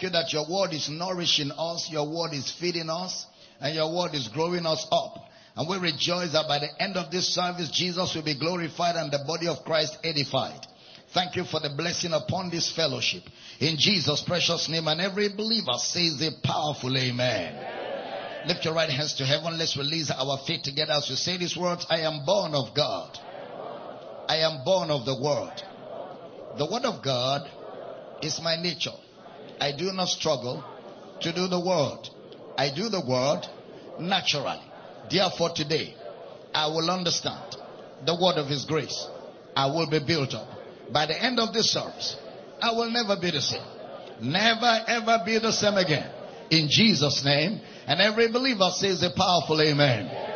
thank you that your word is nourishing us, your word is feeding us, and your word is growing us up. And we rejoice that by the end of this service, Jesus will be glorified and the body of Christ edified. Thank you for the blessing upon this fellowship. In Jesus' precious name, and every believer says a powerful amen. amen. Lift your right hands to heaven. Let's release our faith together as we say these words. I am born of God. I am born of the word. The word of God is my nature. I do not struggle to do the word. I do the word naturally. Therefore today, I will understand the word of his grace. I will be built up by the end of this service, I will never be the same. Never ever be the same again. In Jesus' name. And every believer says a powerful amen.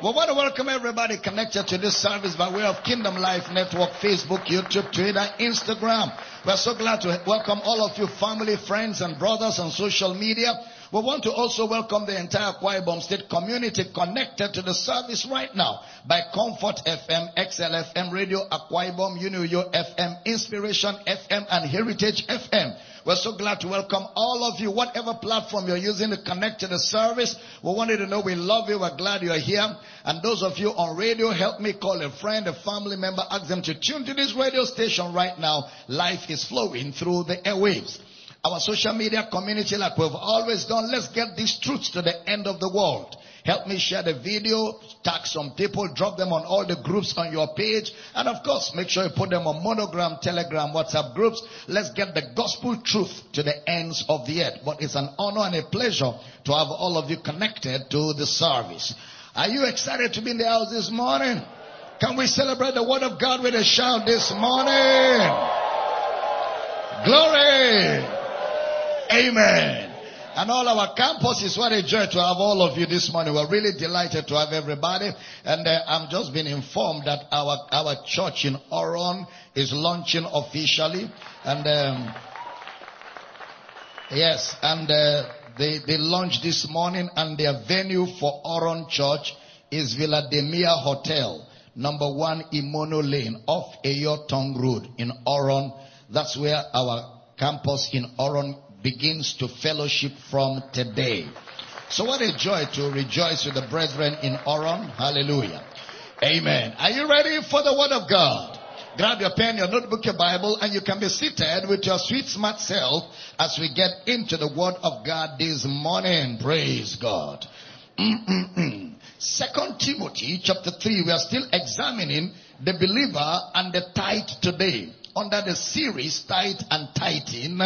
We want to welcome everybody connected to this service by way of Kingdom Life Network, Facebook, YouTube, Twitter, Instagram. We're so glad to welcome all of you family, friends, and brothers on social media. We want to also welcome the entire Akwa Ibom State community connected to the service right now by Comfort FM, XLFM Radio, Akwa Ibom, Unio FM, Inspiration FM, and Heritage FM. We're so glad to welcome all of you, whatever platform you're using to connect to the service. We want you to know we love you. We're glad you're here. And those of you on radio, help me call a friend, a family member, ask them to tune to this radio station right now. Life is flowing through the airwaves our social media community like we've always done. Let's get these truths to the end of the world. Help me share the video, tag some people, drop them on all the groups on your page. And of course, make sure you put them on monogram, telegram, WhatsApp groups. Let's get the gospel truth to the ends of the earth. But it's an honor and a pleasure to have all of you connected to the service. Are you excited to be in the house this morning? Can we celebrate the word of God with a shout this morning? Glory! Amen. And all our campuses, what a joy to have all of you this morning. We're really delighted to have everybody. And uh, I'm just being informed that our, our church in Oron is launching officially. And, um, yes, and uh, they, they launched this morning and their venue for Oron Church is Villa Demia Hotel, number one Imono Lane off Tong Road in Oron. That's where our campus in Oron begins to fellowship from today. So what a joy to rejoice with the brethren in Oron. Hallelujah. Amen. Are you ready for the word of God? Grab your pen, your notebook, your Bible, and you can be seated with your sweet smart self as we get into the word of God this morning. Praise God. Second Timothy chapter 3, we are still examining the believer and the tithe today under the series tithe and tithing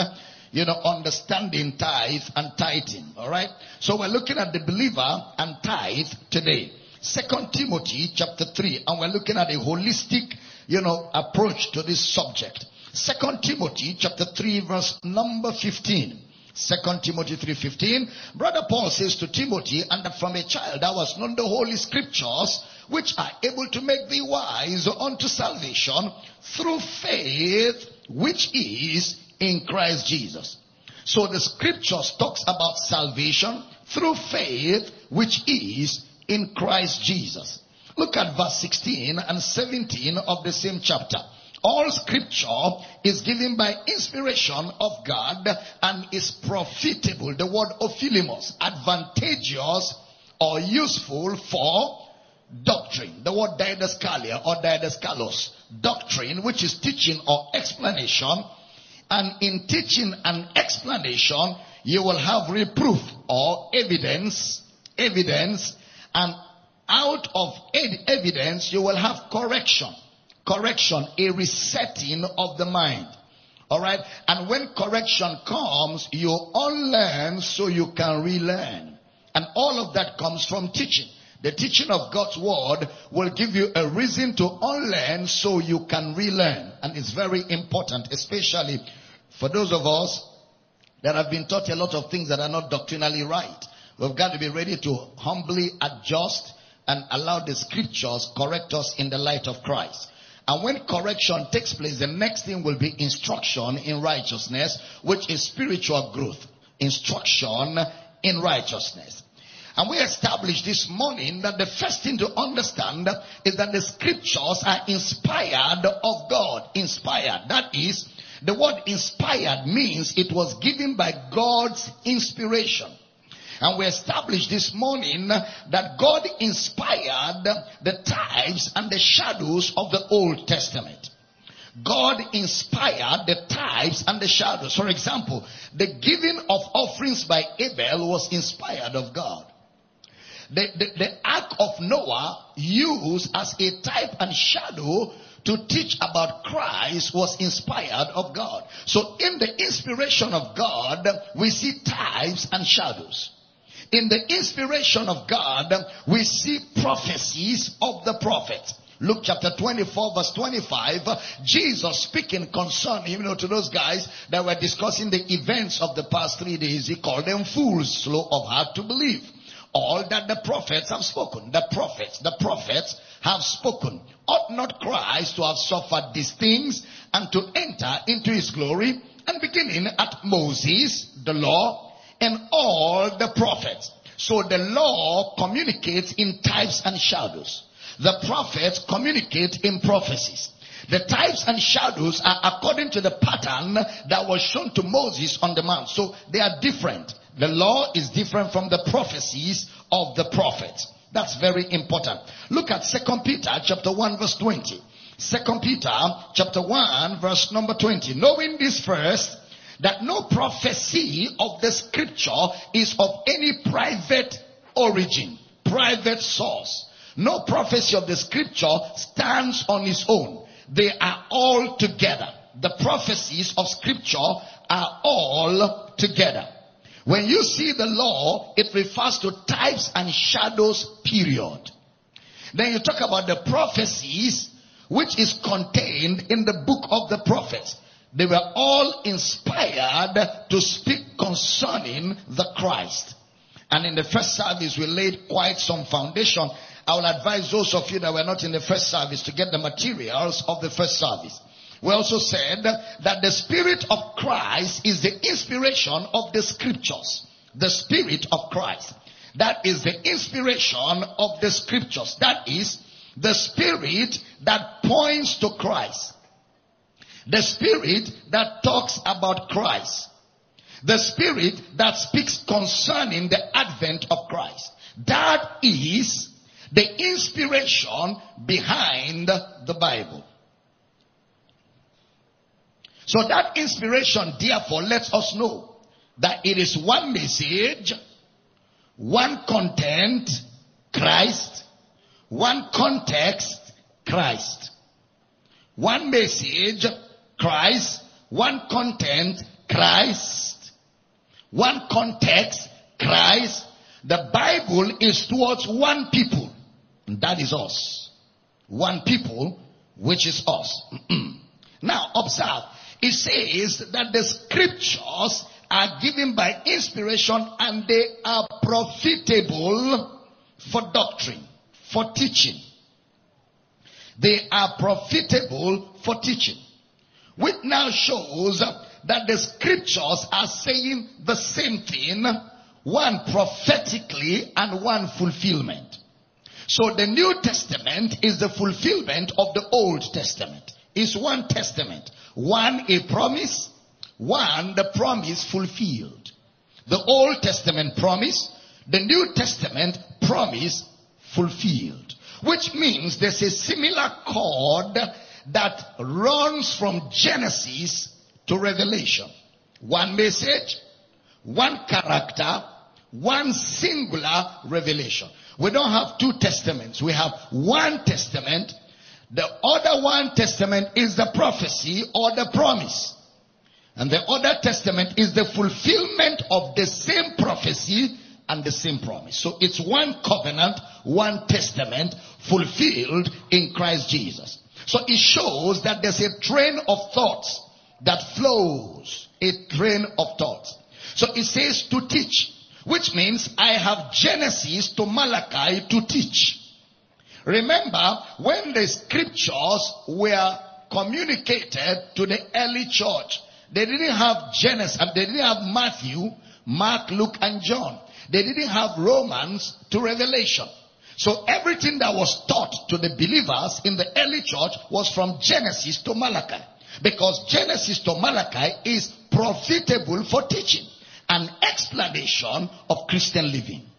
you know, understanding tithe and tithing. All right. So we're looking at the believer and tithe today. Second Timothy chapter three, and we're looking at a holistic, you know, approach to this subject. Second Timothy chapter three, verse number fifteen. Second Timothy 3.15, Brother Paul says to Timothy, and from a child thou hast known the holy scriptures, which are able to make thee wise unto salvation through faith, which is in Christ Jesus. So the scriptures talks about salvation through faith, which is in Christ Jesus. Look at verse 16 and 17 of the same chapter. All scripture is given by inspiration of God and is profitable. The word ophelimos, advantageous or useful for doctrine. The word didaskalia or didaskalos, doctrine, which is teaching or explanation and in teaching and explanation, you will have reproof or evidence, evidence, and out of evidence, you will have correction. Correction, a resetting of the mind. Alright? And when correction comes, you unlearn so you can relearn. And all of that comes from teaching. The teaching of God's word will give you a reason to unlearn so you can relearn. And it's very important, especially for those of us that have been taught a lot of things that are not doctrinally right, we've got to be ready to humbly adjust and allow the scriptures correct us in the light of Christ. And when correction takes place, the next thing will be instruction in righteousness, which is spiritual growth. Instruction in righteousness. And we established this morning that the first thing to understand is that the scriptures are inspired of God. Inspired. That is, The word inspired means it was given by God's inspiration. And we established this morning that God inspired the types and the shadows of the Old Testament. God inspired the types and the shadows. For example, the giving of offerings by Abel was inspired of God. The, the, the ark of Noah used as a type and shadow to teach about Christ was inspired of God. So in the inspiration of God, we see types and shadows. In the inspiration of God, we see prophecies of the prophet. Luke chapter 24 verse 25, Jesus speaking concerning, you know, to those guys that were discussing the events of the past three days, he called them fools, slow of heart to believe. All that the prophets have spoken, the prophets, the prophets have spoken. Ought not Christ to have suffered these things and to enter into his glory? And beginning at Moses, the law, and all the prophets. So the law communicates in types and shadows. The prophets communicate in prophecies. The types and shadows are according to the pattern that was shown to Moses on the mount. So they are different. The law is different from the prophecies of the prophets. That's very important. Look at 2 Peter chapter 1 verse 20. 2 Peter chapter 1 verse number 20. Knowing this first, that no prophecy of the scripture is of any private origin, private source. No prophecy of the scripture stands on its own. They are all together. The prophecies of scripture are all together. When you see the law, it refers to types and shadows, period. Then you talk about the prophecies, which is contained in the book of the prophets. They were all inspired to speak concerning the Christ. And in the first service, we laid quite some foundation. I will advise those of you that were not in the first service to get the materials of the first service. We also said that the Spirit of Christ is the inspiration of the scriptures. The Spirit of Christ. That is the inspiration of the scriptures. That is the Spirit that points to Christ. The spirit that talks about Christ. The spirit that speaks concerning the advent of Christ. That is the inspiration behind the Bible. So that inspiration therefore lets us know that it is one message, one content, Christ, one context, Christ. One message, Christ. One content, Christ. One context, Christ. The Bible is towards one people. And that is us. One people, which is us. now observe. It says that the scriptures are given by inspiration and they are profitable for doctrine, for teaching. They are profitable for teaching. Which now shows that the scriptures are saying the same thing, one prophetically and one fulfillment. So the New Testament is the fulfillment of the Old Testament. It's one testament. One a promise, one the promise fulfilled. The Old Testament promise, the New Testament promise fulfilled. Which means there's a similar chord that runs from Genesis to Revelation. One message, one character, one singular revelation. We don't have two testaments. We have one testament. The other one testament is the prophecy or the promise. And the other testament is the fulfillment of the same prophecy and the same promise. So it's one covenant, one testament fulfilled in Christ Jesus. So it shows that there's a train of thoughts that flows. A train of thoughts. So it says to teach, which means I have Genesis to Malachi to teach. Remember when the scriptures were communicated to the early church, they didn't have Genesis, uh, they didn't have Matthew, Mark, Luke, and John. They didn't have Romans to Revelation. So everything that was taught to the believers in the early church was from Genesis to Malachi. Because Genesis to Malachi is profitable for teaching, an explanation of Christian living.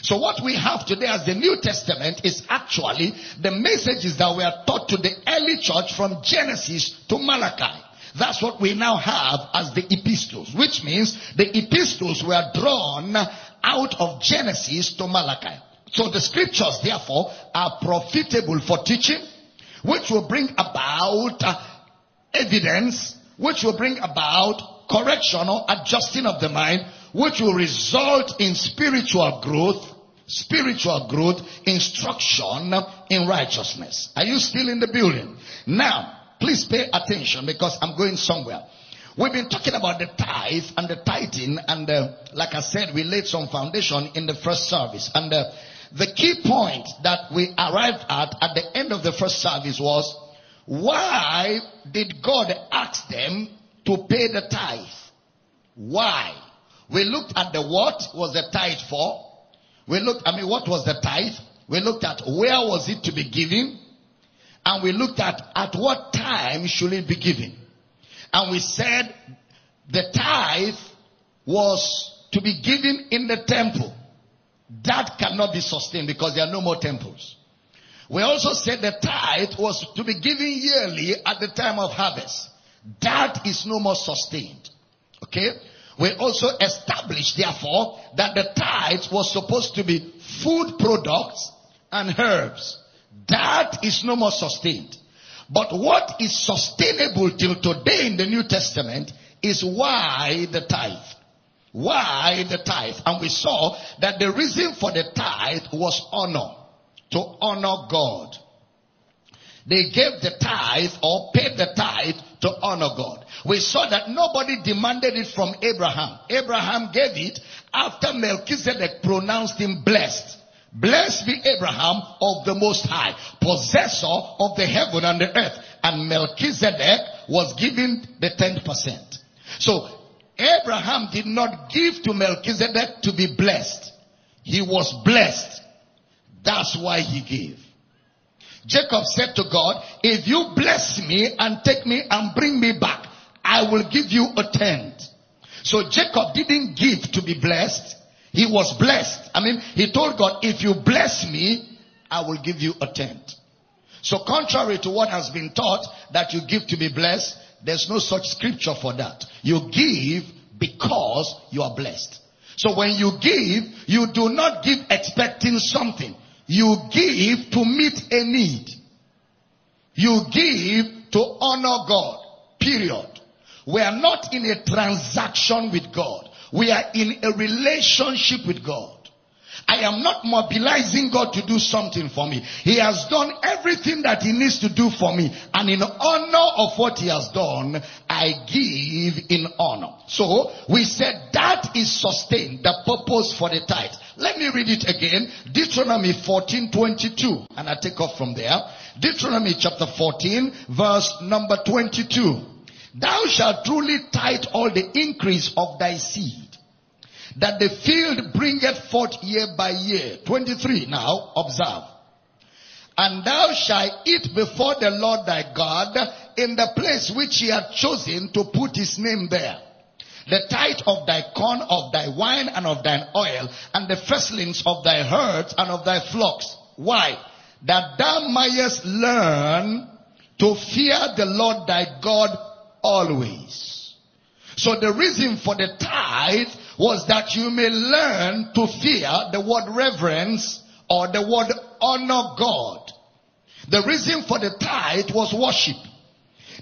So what we have today as the New Testament is actually the messages that were taught to the early church from Genesis to Malachi. That's what we now have as the epistles, which means the epistles were drawn out of Genesis to Malachi. So the scriptures therefore are profitable for teaching, which will bring about uh, evidence, which will bring about correction or adjusting of the mind, which will result in spiritual growth, spiritual growth, instruction in righteousness. Are you still in the building? Now, please pay attention because I'm going somewhere. We've been talking about the tithe and the tithing and uh, like I said, we laid some foundation in the first service and uh, the key point that we arrived at at the end of the first service was why did God ask them to pay the tithe? Why? We looked at the what was the tithe for. We looked, I mean, what was the tithe? We looked at where was it to be given? And we looked at at what time should it be given? And we said the tithe was to be given in the temple. That cannot be sustained because there are no more temples. We also said the tithe was to be given yearly at the time of harvest. That is no more sustained. Okay? We also established, therefore, that the tithe was supposed to be food products and herbs. That is no more sustained. But what is sustainable till today in the New Testament is why the tithe. Why the tithe? And we saw that the reason for the tithe was honor. To honor God. They gave the tithe or paid the tithe to honor God. We saw that nobody demanded it from Abraham. Abraham gave it after Melchizedek pronounced him blessed. Blessed be Abraham of the Most High, possessor of the heaven and the earth. And Melchizedek was given the 10%. So Abraham did not give to Melchizedek to be blessed. He was blessed. That's why he gave. Jacob said to God, if you bless me and take me and bring me back, I will give you a tenth. So Jacob didn't give to be blessed. He was blessed. I mean, he told God, if you bless me, I will give you a tenth. So contrary to what has been taught that you give to be blessed, there's no such scripture for that. You give because you are blessed. So when you give, you do not give expecting something. You give to meet a need. You give to honor God. Period. We are not in a transaction with God. We are in a relationship with God. I am not mobilizing God to do something for me. He has done everything that he needs to do for me. And in honor of what he has done, I give in honor. So we said that is sustained, the purpose for the tithe. Let me read it again. Deuteronomy 14, 22. And I take off from there. Deuteronomy chapter 14, verse number 22. Thou shalt truly tithe all the increase of thy seed that the field bringeth forth year by year. 23 now, observe. And thou shalt eat before the Lord thy God in the place which he hath chosen to put his name there. The tithe of thy corn, of thy wine, and of thine oil, and the firstlings of thy herds and of thy flocks. Why? That thou mayest learn to fear the Lord thy God always. So the reason for the tithe was that you may learn to fear the word reverence or the word honor God. The reason for the tithe was worship.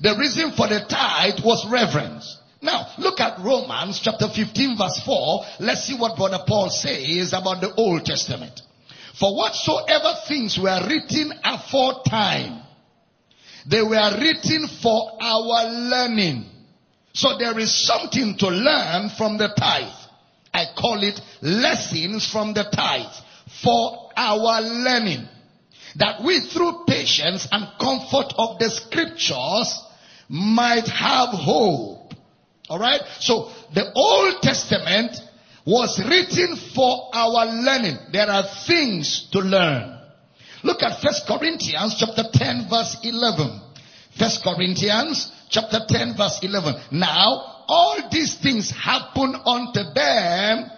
The reason for the tithe was reverence. Now, look at Romans chapter 15 verse 4. Let's see what Brother Paul says about the Old Testament. For whatsoever things were written aforetime, they were written for our learning. So there is something to learn from the tithe. I call it lessons from the tithe for our learning. That we through patience and comfort of the scriptures might have hope. Alright? So the Old Testament was written for our learning. There are things to learn. Look at First Corinthians chapter 10 verse 11. First Corinthians chapter 10 verse 11. Now, all these things happen unto them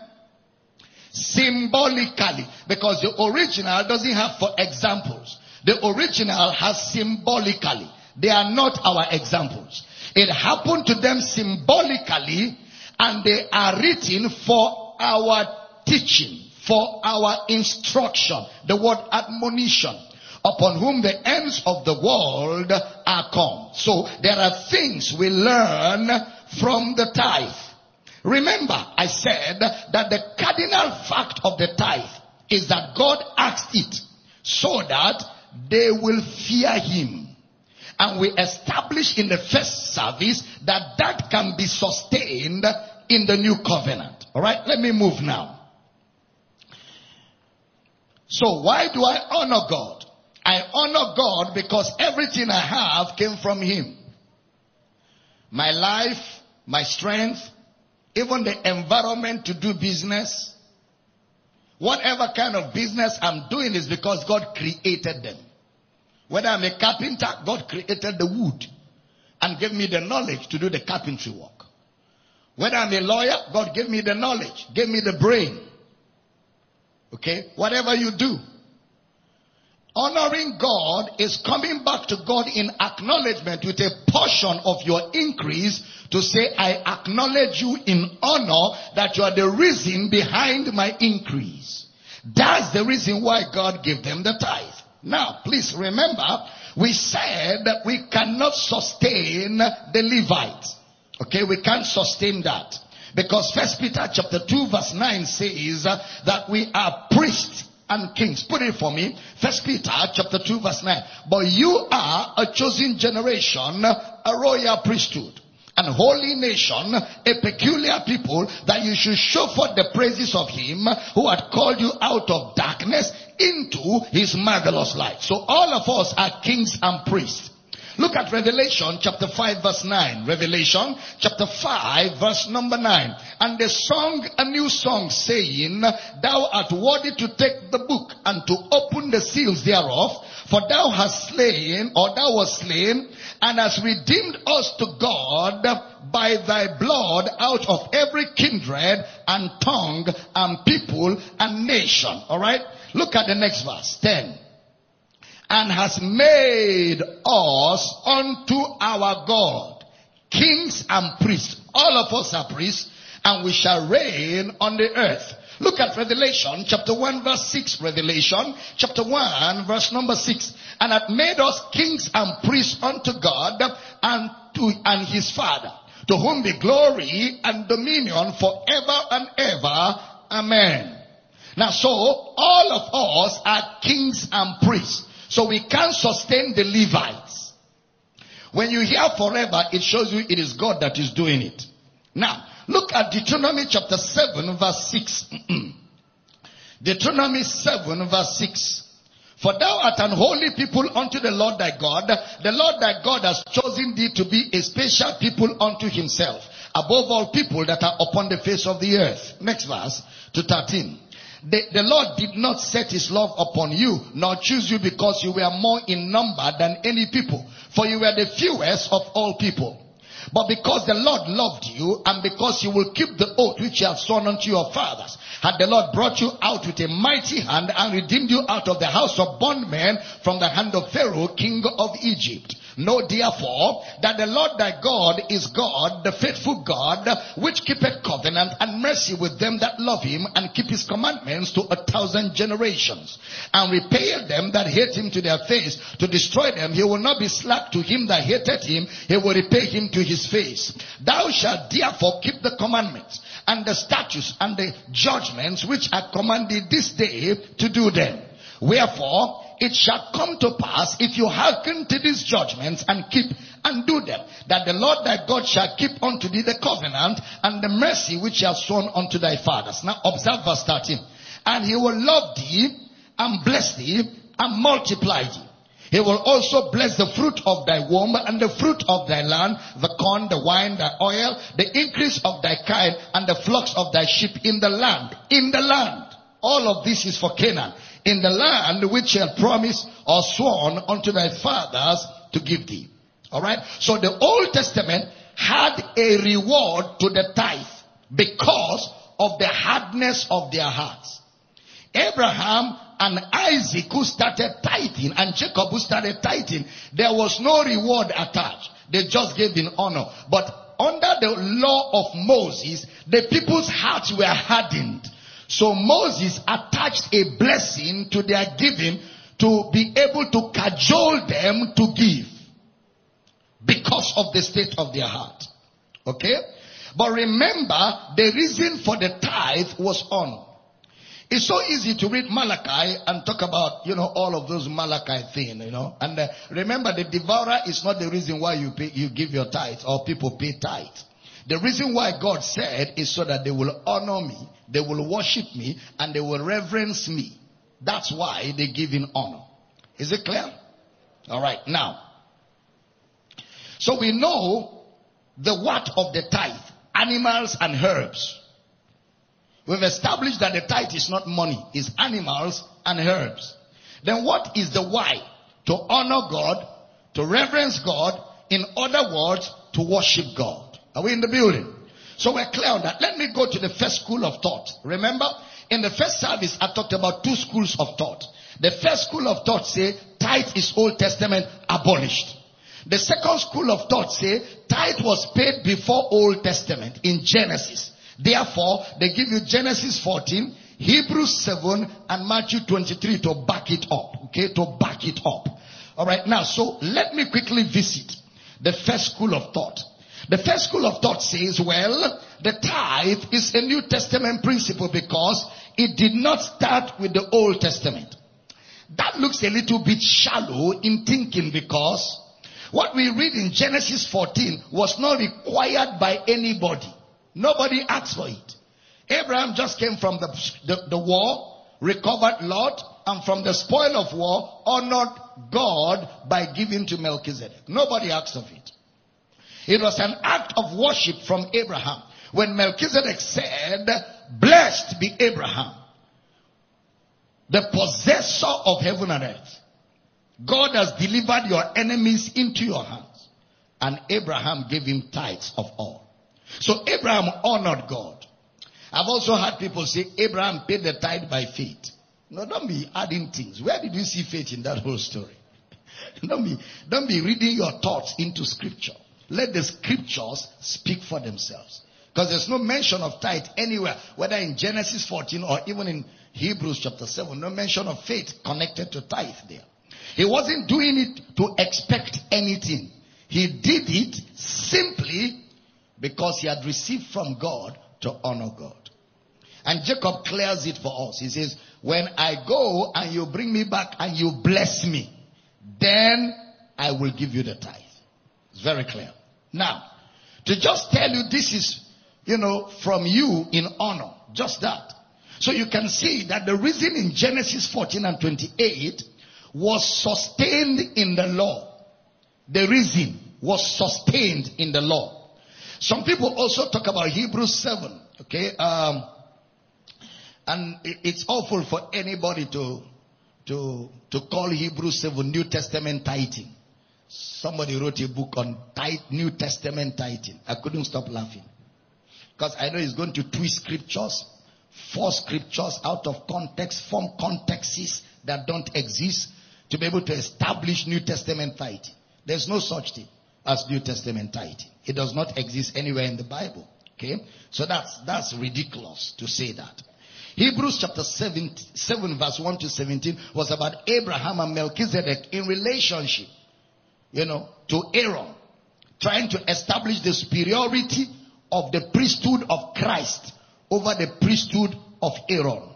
symbolically because the original doesn't have for examples. The original has symbolically. They are not our examples. It happened to them symbolically and they are written for our teaching, for our instruction. The word admonition upon whom the ends of the world are come. So there are things we learn from the tithe. Remember, I said that the cardinal fact of the tithe is that God asked it so that they will fear him. And we established in the first service that that can be sustained in the new covenant. Alright, let me move now. So why do I honor God? I honor God because everything I have came from Him. My life, my strength, even the environment to do business, whatever kind of business I'm doing is because God created them. Whether I'm a carpenter, God created the wood and gave me the knowledge to do the carpentry work. Whether I'm a lawyer, God gave me the knowledge, gave me the brain. Okay? Whatever you do, Honoring God is coming back to God in acknowledgement with a portion of your increase to say, I acknowledge you in honor that you are the reason behind my increase. That's the reason why God gave them the tithe. Now, please remember, we said that we cannot sustain the Levites. Okay, we can't sustain that. Because First Peter chapter 2 verse 9 says that we are priests and kings. Put it for me. First Peter chapter 2 verse 9. But you are a chosen generation, a royal priesthood and holy nation, a peculiar people, that you should show forth the praises of him who had called you out of darkness into his marvelous light. So all of us are kings and priests. Look at Revelation chapter 5 verse 9. Revelation chapter 5 verse number 9. And they sung a new song saying, Thou art worthy to take the book and to open the seals thereof, for thou hast slain, or thou was slain, and hast redeemed us to God by thy blood out of every kindred and tongue and people and nation. Alright? Look at the next verse. 10 and has made us unto our God kings and priests. All of us are priests and we shall reign on the earth. Look at Revelation chapter 1 verse 6. Revelation chapter 1 verse number 6. And hath made us kings and priests unto God and to, and his Father. To whom be glory and dominion forever and ever. Amen. Now so, all of us are kings and priests. So we can't sustain the Levites. When you hear forever, it shows you it is God that is doing it. Now, look at Deuteronomy chapter 7 verse 6. Deuteronomy 7 verse 6. For thou art an holy people unto the Lord thy God. The Lord thy God has chosen thee to be a special people unto himself, above all people that are upon the face of the earth. Next verse to 13. The, the, Lord did not set his love upon you, nor choose you because you were more in number than any people, for you were the fewest of all people. But because the Lord loved you, and because you will keep the oath which you have sworn unto your fathers, had the Lord brought you out with a mighty hand and redeemed you out of the house of bondmen from the hand of Pharaoh, king of Egypt. Know therefore that the Lord thy God is God, the faithful God, which keepeth covenant and mercy with them that love him and keep his commandments to a thousand generations. And repay them that hate him to their face to destroy them. He will not be slack to him that hated him. He will repay him to his face. Thou shalt therefore keep the commandments and the statutes and the judgments which are commanded this day to do them. Wherefore, it shall come to pass if you hearken to these judgments and keep and do them, that the Lord thy God shall keep unto thee the covenant and the mercy which he has sworn unto thy fathers. Now observe verse 13. And he will love thee and bless thee and multiply thee. He will also bless the fruit of thy womb and the fruit of thy land, the corn, the wine, the oil, the increase of thy kind, and the flocks of thy sheep in the land. In the land. All of this is for Canaan. In the land which he had promised or sworn unto thy fathers to give thee. Alright? So the Old Testament had a reward to the tithe because of the hardness of their hearts. Abraham and Isaac who started tithing and Jacob who started tithing, there was no reward attached. They just gave in honor. But under the law of Moses, the people's hearts were hardened. So Moses attached a blessing to their giving to be able to cajole them to give because of the state of their heart. Okay? But remember, the reason for the tithe was on. It's so easy to read Malachi and talk about, you know, all of those Malachi things, you know. And uh, remember, the devourer is not the reason why you pay, you give your tithe or people pay tithe. The reason why God said is so that they will honor me, they will worship me, and they will reverence me. That's why they give in honor. Is it clear? Alright, now. So we know the what of the tithe, animals and herbs. We've established that the tithe is not money, it's animals and herbs. Then what is the why? To honor God, to reverence God, in other words, to worship God. Are we in the building? So we're clear on that. Let me go to the first school of thought. Remember, in the first service, I talked about two schools of thought. The first school of thought say tithe is Old Testament abolished. The second school of thought say tithe was paid before Old Testament in Genesis. Therefore, they give you Genesis 14, Hebrews 7, and Matthew 23 to back it up. Okay, to back it up. Alright, now, so let me quickly visit the first school of thought. The first school of thought says, well, the tithe is a New Testament principle because it did not start with the Old Testament. That looks a little bit shallow in thinking because what we read in Genesis 14 was not required by anybody. Nobody asked for it. Abraham just came from the, the, the war, recovered Lot, and from the spoil of war, honored God by giving to Melchizedek. Nobody asked of it. It was an act of worship from Abraham. When Melchizedek said, blessed be Abraham, the possessor of heaven and earth. God has delivered your enemies into your hands. And Abraham gave him tithes of all. So Abraham honored God. I've also had people say Abraham paid the tithe by faith. No, don't be adding things. Where did you see faith in that whole story? don't be, don't be reading your thoughts into scripture. Let the scriptures speak for themselves. Because there's no mention of tithe anywhere, whether in Genesis 14 or even in Hebrews chapter 7. No mention of faith connected to tithe there. He wasn't doing it to expect anything. He did it simply because he had received from God to honor God. And Jacob clears it for us. He says, when I go and you bring me back and you bless me, then I will give you the tithe. It's very clear. Now, to just tell you this is, you know, from you in honor, just that. So you can see that the reason in Genesis 14 and 28 was sustained in the law. The reason was sustained in the law. Some people also talk about Hebrews 7, okay? Um, and it's awful for anybody to, to, to call Hebrews 7 New Testament tithing. Somebody wrote a book on tithe, New Testament tithing. I couldn't stop laughing. Because I know he's going to twist scriptures, force scriptures out of context, form contexts that don't exist to be able to establish New Testament tithing. There's no such thing as New Testament tithing. It does not exist anywhere in the Bible. Okay? So that's, that's ridiculous to say that. Hebrews chapter 7, 7 verse 1 to 17 was about Abraham and Melchizedek in relationship, you know, to Aaron, trying to establish the superiority of the priesthood of Christ over the priesthood of Aaron.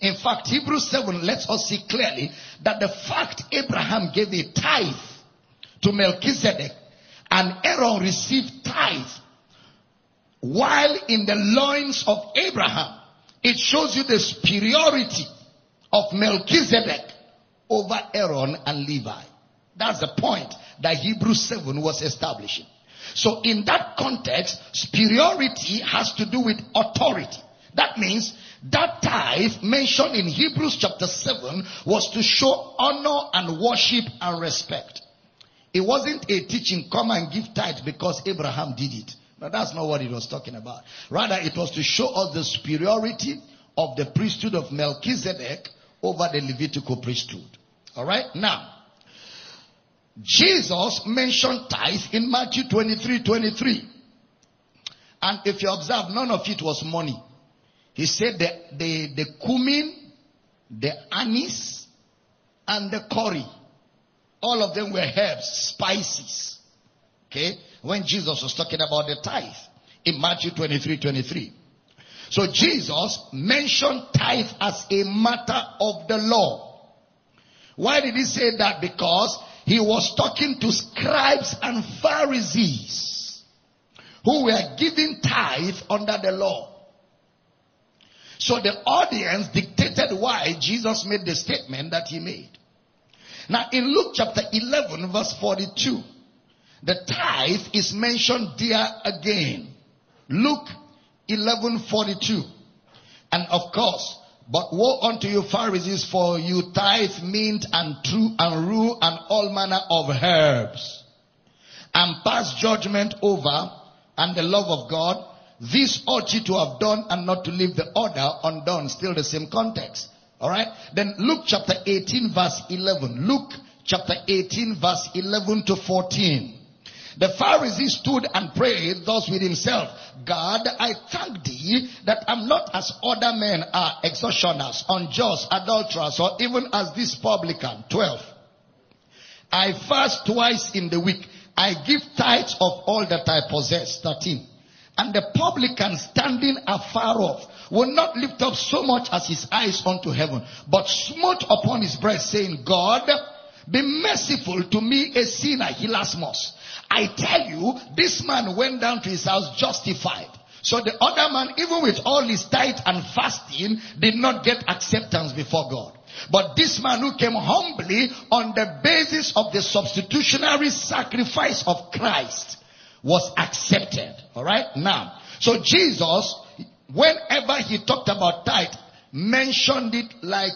In fact, Hebrews 7 lets us see clearly that the fact Abraham gave a tithe to Melchizedek and Aaron received tithe while in the loins of Abraham. It shows you the superiority of Melchizedek over Aaron and Levi. That's the point that Hebrews 7 was establishing. So in that context, superiority has to do with authority. That means that tithe mentioned in Hebrews chapter 7 was to show honor and worship and respect. It wasn't a teaching, come and give tithe because Abraham did it. But that's not what it was talking about. Rather, it was to show us the superiority of the priesthood of Melchizedek over the Levitical priesthood. Alright? Now, Jesus mentioned tithe in Matthew 23, 23. And if you observe, none of it was money. He said the, the, the cumin, the anise, and the curry. All of them were herbs, spices. Okay? When Jesus was talking about the tithe in Matthew 23, 23. So Jesus mentioned tithe as a matter of the law. Why did he say that? Because he was talking to scribes and Pharisees who were giving tithe under the law. So the audience dictated why Jesus made the statement that he made. Now in Luke chapter 11 verse 42, the tithe is mentioned there again. Luke 11:42. And of course, but woe unto you Pharisees for you tithe mint and true and rue and all manner of herbs and pass judgment over and the love of God. This ought you to have done and not to leave the order undone. Still the same context. Alright? Then Luke chapter 18 verse 11. Luke chapter 18 verse 11 to 14. The Pharisee stood and prayed thus with himself, God, I thank thee that I'm not as other men are extortioners, unjust, adulterers, or even as this publican. 12. I fast twice in the week. I give tithes of all that I possess. 13. And the publican standing afar off will not lift up so much as his eyes unto heaven, but smote upon his breast saying, God, be merciful to me, a sinner, Hilasmos. I tell you, this man went down to his house justified. So the other man, even with all his tithe and fasting, did not get acceptance before God. But this man who came humbly on the basis of the substitutionary sacrifice of Christ was accepted. Alright? Now, so Jesus, whenever he talked about tithe, mentioned it like,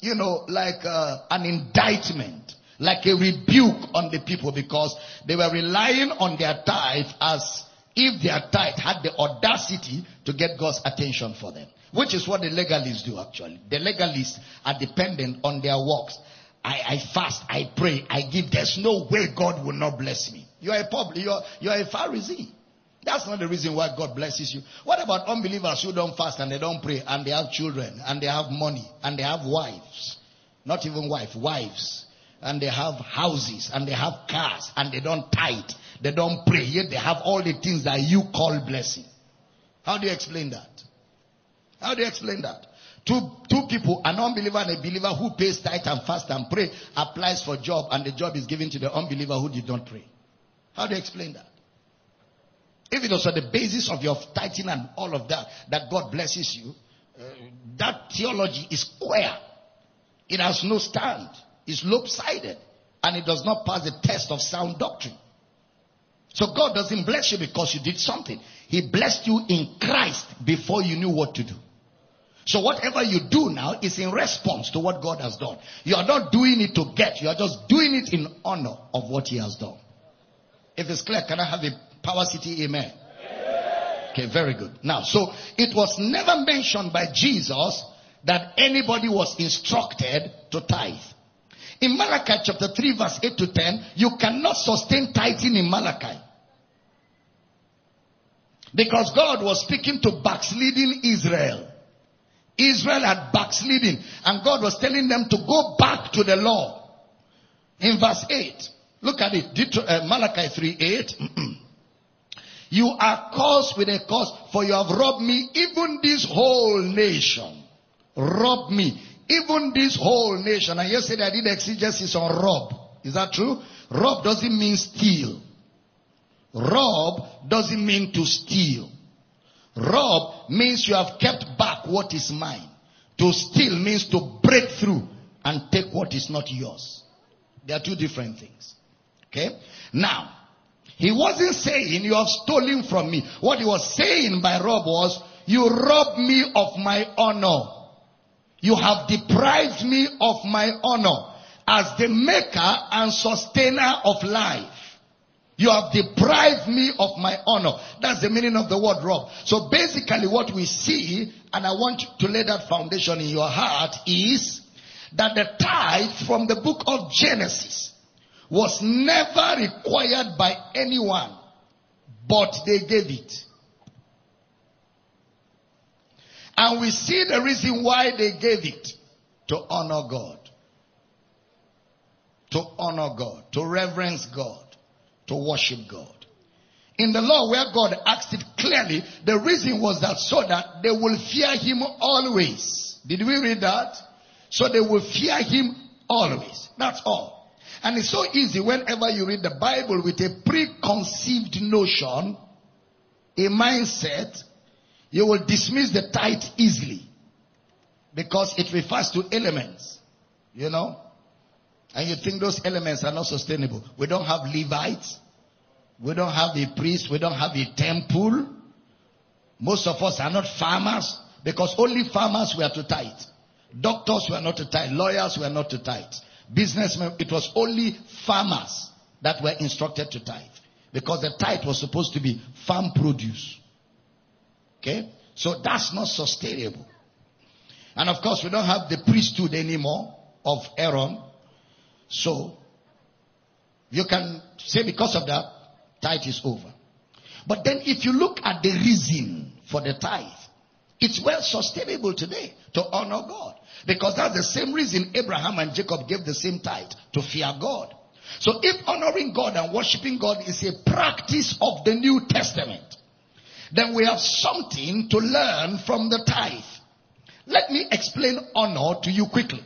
you know, like uh, an indictment like a rebuke on the people because they were relying on their tithe as if their tithe had the audacity to get God's attention for them. Which is what the legalists do actually. The legalists are dependent on their works. I, I fast, I pray, I give. There's no way God will not bless me. You are a public, you're, you're a Pharisee. That's not the reason why God blesses you. What about unbelievers who don't fast and they don't pray and they have children and they have money and they have wives? Not even wife, wives and they have houses and they have cars and they don't tithe, they don't pray, yet they have all the things that you call blessing. How do you explain that? How do you explain that? Two, two people, an unbeliever and a believer who pays tithe and fast and pray, applies for job and the job is given to the unbeliever who did not pray. How do you explain that? If it was on the basis of your tithing and all of that, that God blesses you, uh, that theology is square. It has no stand is lopsided and it does not pass the test of sound doctrine. So God doesn't bless you because you did something. He blessed you in Christ before you knew what to do. So whatever you do now is in response to what God has done. You are not doing it to get, you are just doing it in honor of what He has done. If it's clear, can I have a power city amen? Okay, very good. Now, so it was never mentioned by Jesus that anybody was instructed to tithe. In Malachi chapter 3 verse 8 to 10, you cannot sustain tithing in Malachi. Because God was speaking to backsliding Israel. Israel had backsliding and God was telling them to go back to the law. In verse 8, look at it, uh, Malachi 3 8. you are cursed with a curse for you have robbed me, even this whole nation. Robbed me. Even this whole nation, and yesterday I did exegesis on rob. Is that true? Rob doesn't mean steal. Rob doesn't mean to steal. Rob means you have kept back what is mine. To steal means to break through and take what is not yours. They are two different things. Okay? Now, he wasn't saying you have stolen from me. What he was saying by rob was, you robbed me of my honor. You have deprived me of my honor. as the maker and sustainer of life. You have deprived me of my honor. That's the meaning of the word rob. So basically what we see, and I want to lay that foundation in your heart, is that the tithe from the book of Genesis was never required by anyone, but they gave it. And we see the reason why they gave it to honor God. To honor God, to reverence God, to worship God. In the law where God asked it clearly, the reason was that so that they will fear him always. Did we read that? So they will fear him always. That's all. And it's so easy whenever you read the Bible with a preconceived notion, a mindset, you will dismiss the tithe easily. Because it refers to elements. You know? And you think those elements are not sustainable. We don't have Levites. We don't have a priest. We don't have a temple. Most of us are not farmers because only farmers were to tithe. Doctors were not to tithe. Lawyers were not to tithe. Businessmen, it was only farmers that were instructed to tithe. Because the tithe was supposed to be farm produce. Okay? So that's not sustainable. And of course, we don't have the priesthood anymore of Aaron. So, you can say because of that, tithe is over. But then if you look at the reason for the tithe, it's well sustainable today to honor God. Because that's the same reason Abraham and Jacob gave the same tithe to fear God. So if honoring God and worshiping God is a practice of the New Testament, then we have something to learn from the tithe. Let me explain honor to you quickly.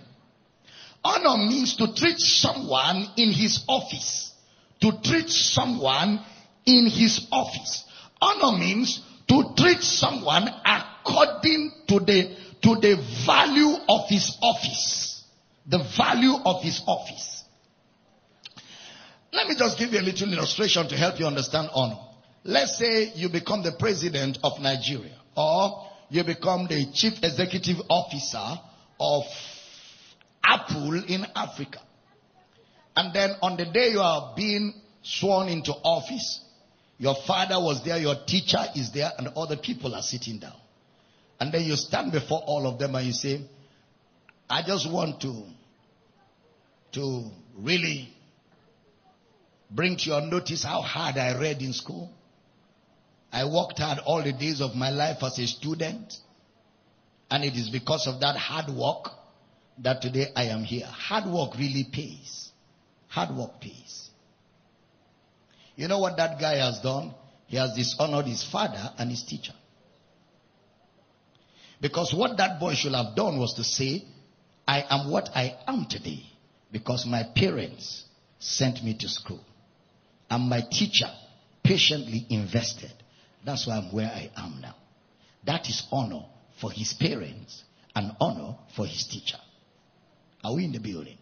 Honor means to treat someone in his office. To treat someone in his office. Honor means to treat someone according to the, to the value of his office. The value of his office. Let me just give you a little illustration to help you understand honor. Let's say you become the president of Nigeria or you become the chief executive officer of Apple in Africa. And then on the day you are being sworn into office, your father was there, your teacher is there, and other people are sitting down. And then you stand before all of them and you say, I just want to, to really bring to your notice how hard I read in school. I worked hard all the days of my life as a student. And it is because of that hard work that today I am here. Hard work really pays. Hard work pays. You know what that guy has done? He has dishonored his father and his teacher. Because what that boy should have done was to say, I am what I am today because my parents sent me to school. And my teacher patiently invested. That's why I'm where I am now. That is honor for his parents and honor for his teacher. Are we in the building?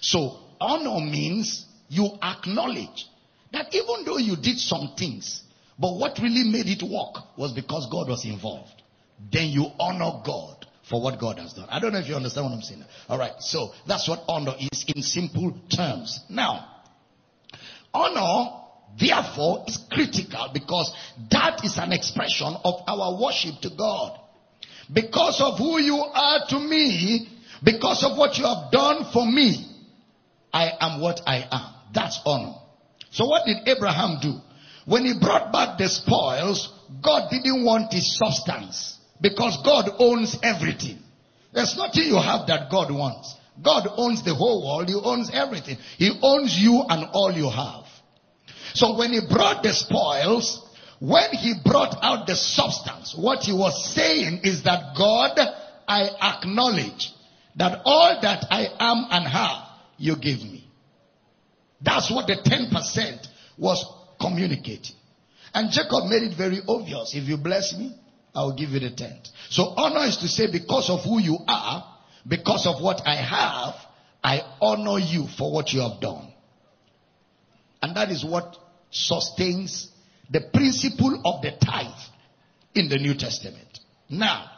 So honor means you acknowledge that even though you did some things, but what really made it work was because God was involved. Then you honor God for what God has done. I don't know if you understand what I'm saying. All right. So that's what honor is in simple terms. Now, honor therefore is critical because that is an expression of our worship to God. Because of who you are to me, because of what you have done for me, I am what I am. That's honor. So what did Abraham do? When he brought back the spoils, God didn't want his substance because God owns everything. There's nothing you have that God wants. God owns the whole world. He owns everything. He owns you and all you have. So when he brought the spoils, when he brought out the substance, what he was saying is that God, I acknowledge that all that I am and have, you give me. That's what the 10% was communicating. And Jacob made it very obvious. If you bless me, I will give you the tenth. So honor is to say because of who you are, because of what I have, I honor you for what you have done. And that is what sustains the principle of the tithe in the New Testament. Now,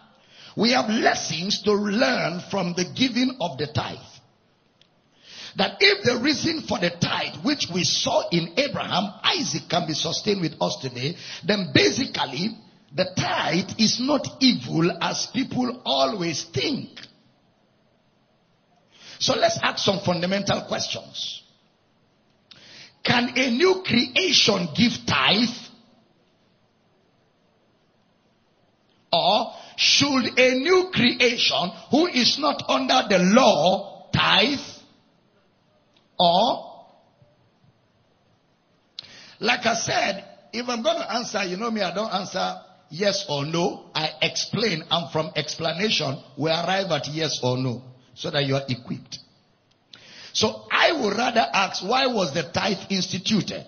we have lessons to learn from the giving of the tithe. that if the reason for the tithe, which we saw in Abraham, Isaac can be sustained with us today, then basically the tithe is not evil as people always think. So let's ask some fundamental questions. Can a new creation give tithe? Or should a new creation who is not under the law tithe? Or, like I said, if I'm going to answer, you know me, I don't answer yes or no. I explain, and from explanation, we arrive at yes or no, so that you are equipped. So I would rather ask, why was the tithe instituted?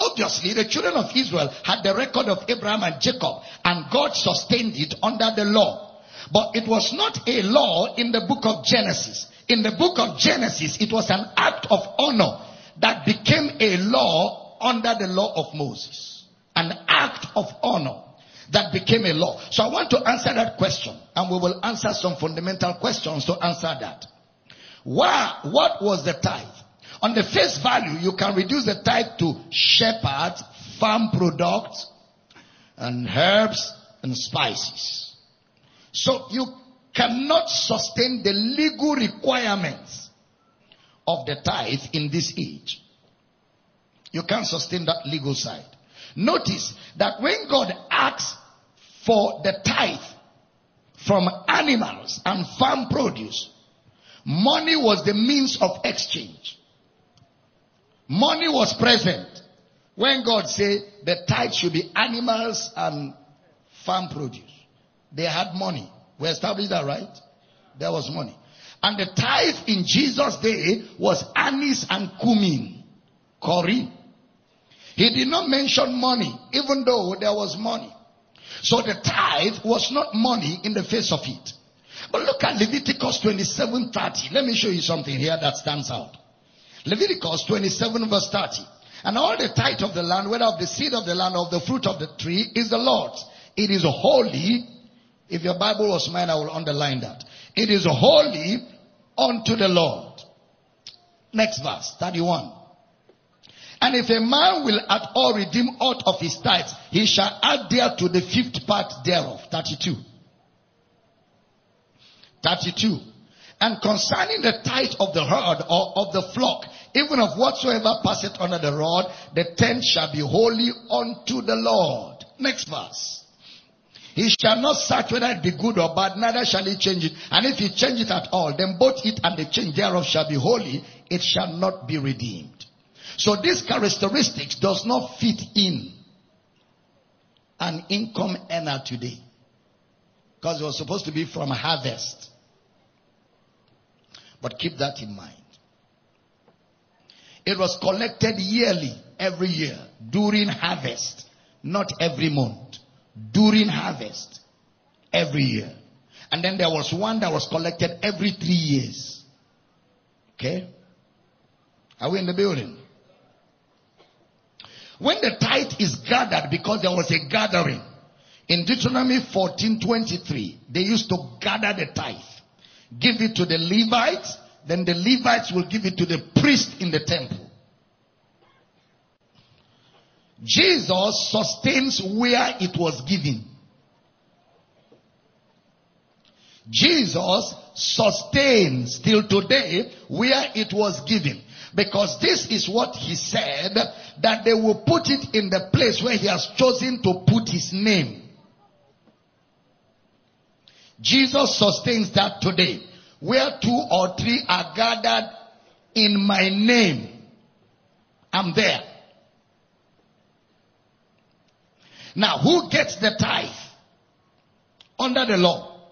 Obviously, the children of Israel had the record of Abraham and Jacob, and God sustained it under the law. But it was not a law in the book of Genesis. In the book of Genesis, it was an act of honor that became a law under the law of Moses. An act of honor that became a law. So I want to answer that question, and we will answer some fundamental questions to answer that. Why, what was the tithe? On the face value, you can reduce the tithe to shepherds, farm products, and herbs and spices. So you cannot sustain the legal requirements of the tithe in this age. You can't sustain that legal side. Notice that when God asks for the tithe from animals and farm produce, money was the means of exchange. Money was present. When God said the tithe should be animals and farm produce, they had money. We established that, right? There was money. And the tithe in Jesus' day was anise and cumin, curry. He did not mention money, even though there was money. So the tithe was not money in the face of it. But look at Leviticus 27:30. Let me show you something here that stands out. Leviticus 27 verse 30. And all the tithe of the land, whether of the seed of the land or of the fruit of the tree, is the Lord's. It is holy if your Bible was mine, I will underline that. It is holy unto the Lord. Next verse, 31. And if a man will at all redeem out of his tithes, he shall add there to the fifth part thereof. 32. 32. And concerning the tithe of the herd or of the flock, even of whatsoever passeth under the rod, the tenth shall be holy unto the Lord. Next verse. He shall not search whether it be good or bad, neither shall he change it. And if he change it at all, then both it and the change thereof shall be holy. It shall not be redeemed. So this characteristics does not fit in an income earner today. Because it was supposed to be from harvest. But keep that in mind. It was collected yearly, every year, during harvest, not every month during harvest every year. And then there was one that was collected every three years. Okay? Are we in the building? When the tithe is gathered, because there was a gathering, in Deuteronomy 14:23, they used to gather the tithe, give it to the Levites, then the Levites will give it to the priest in the temple. Jesus sustains where it was given. Jesus sustains till today where it was given. Because this is what he said that they will put it in the place where he has chosen to put his name. Jesus sustains that today. Where two or three are gathered in my name, I'm there. Now, who gets the tithe? Under the law.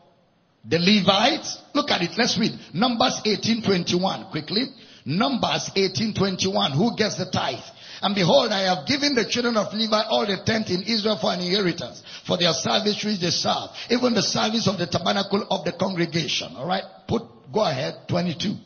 The Levites. Look at it. Let's read. Numbers 18:21 quickly. Numbers 18:21. Who gets the tithe? And behold, I have given the children of Levi all the tenth in Israel for an inheritance, for their service which they serve, even the service of the tabernacle of the congregation. All right, put go ahead. 22.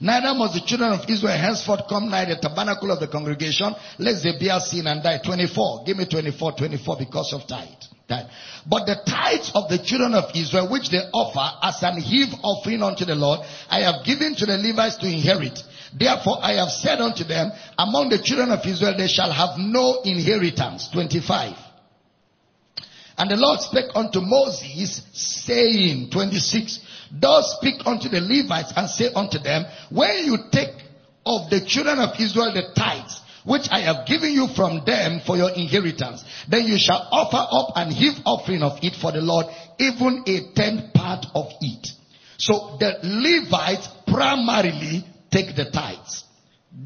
Neither must the children of Israel henceforth come nigh the tabernacle of the congregation, lest they bear sin and die. 24. Give me 24, 24 because of tithe. Tithe. But the tithes of the children of Israel, which they offer as an heave offering unto the Lord, I have given to the Levites to inherit. Therefore I have said unto them, among the children of Israel they shall have no inheritance. 25. And the Lord spake unto Moses, saying, 26, Thus speak unto the Levites and say unto them, When you take of the children of Israel the tithes, which I have given you from them for your inheritance, then you shall offer up and heave offering of it for the Lord, even a tenth part of it. So the Levites primarily take the tithes.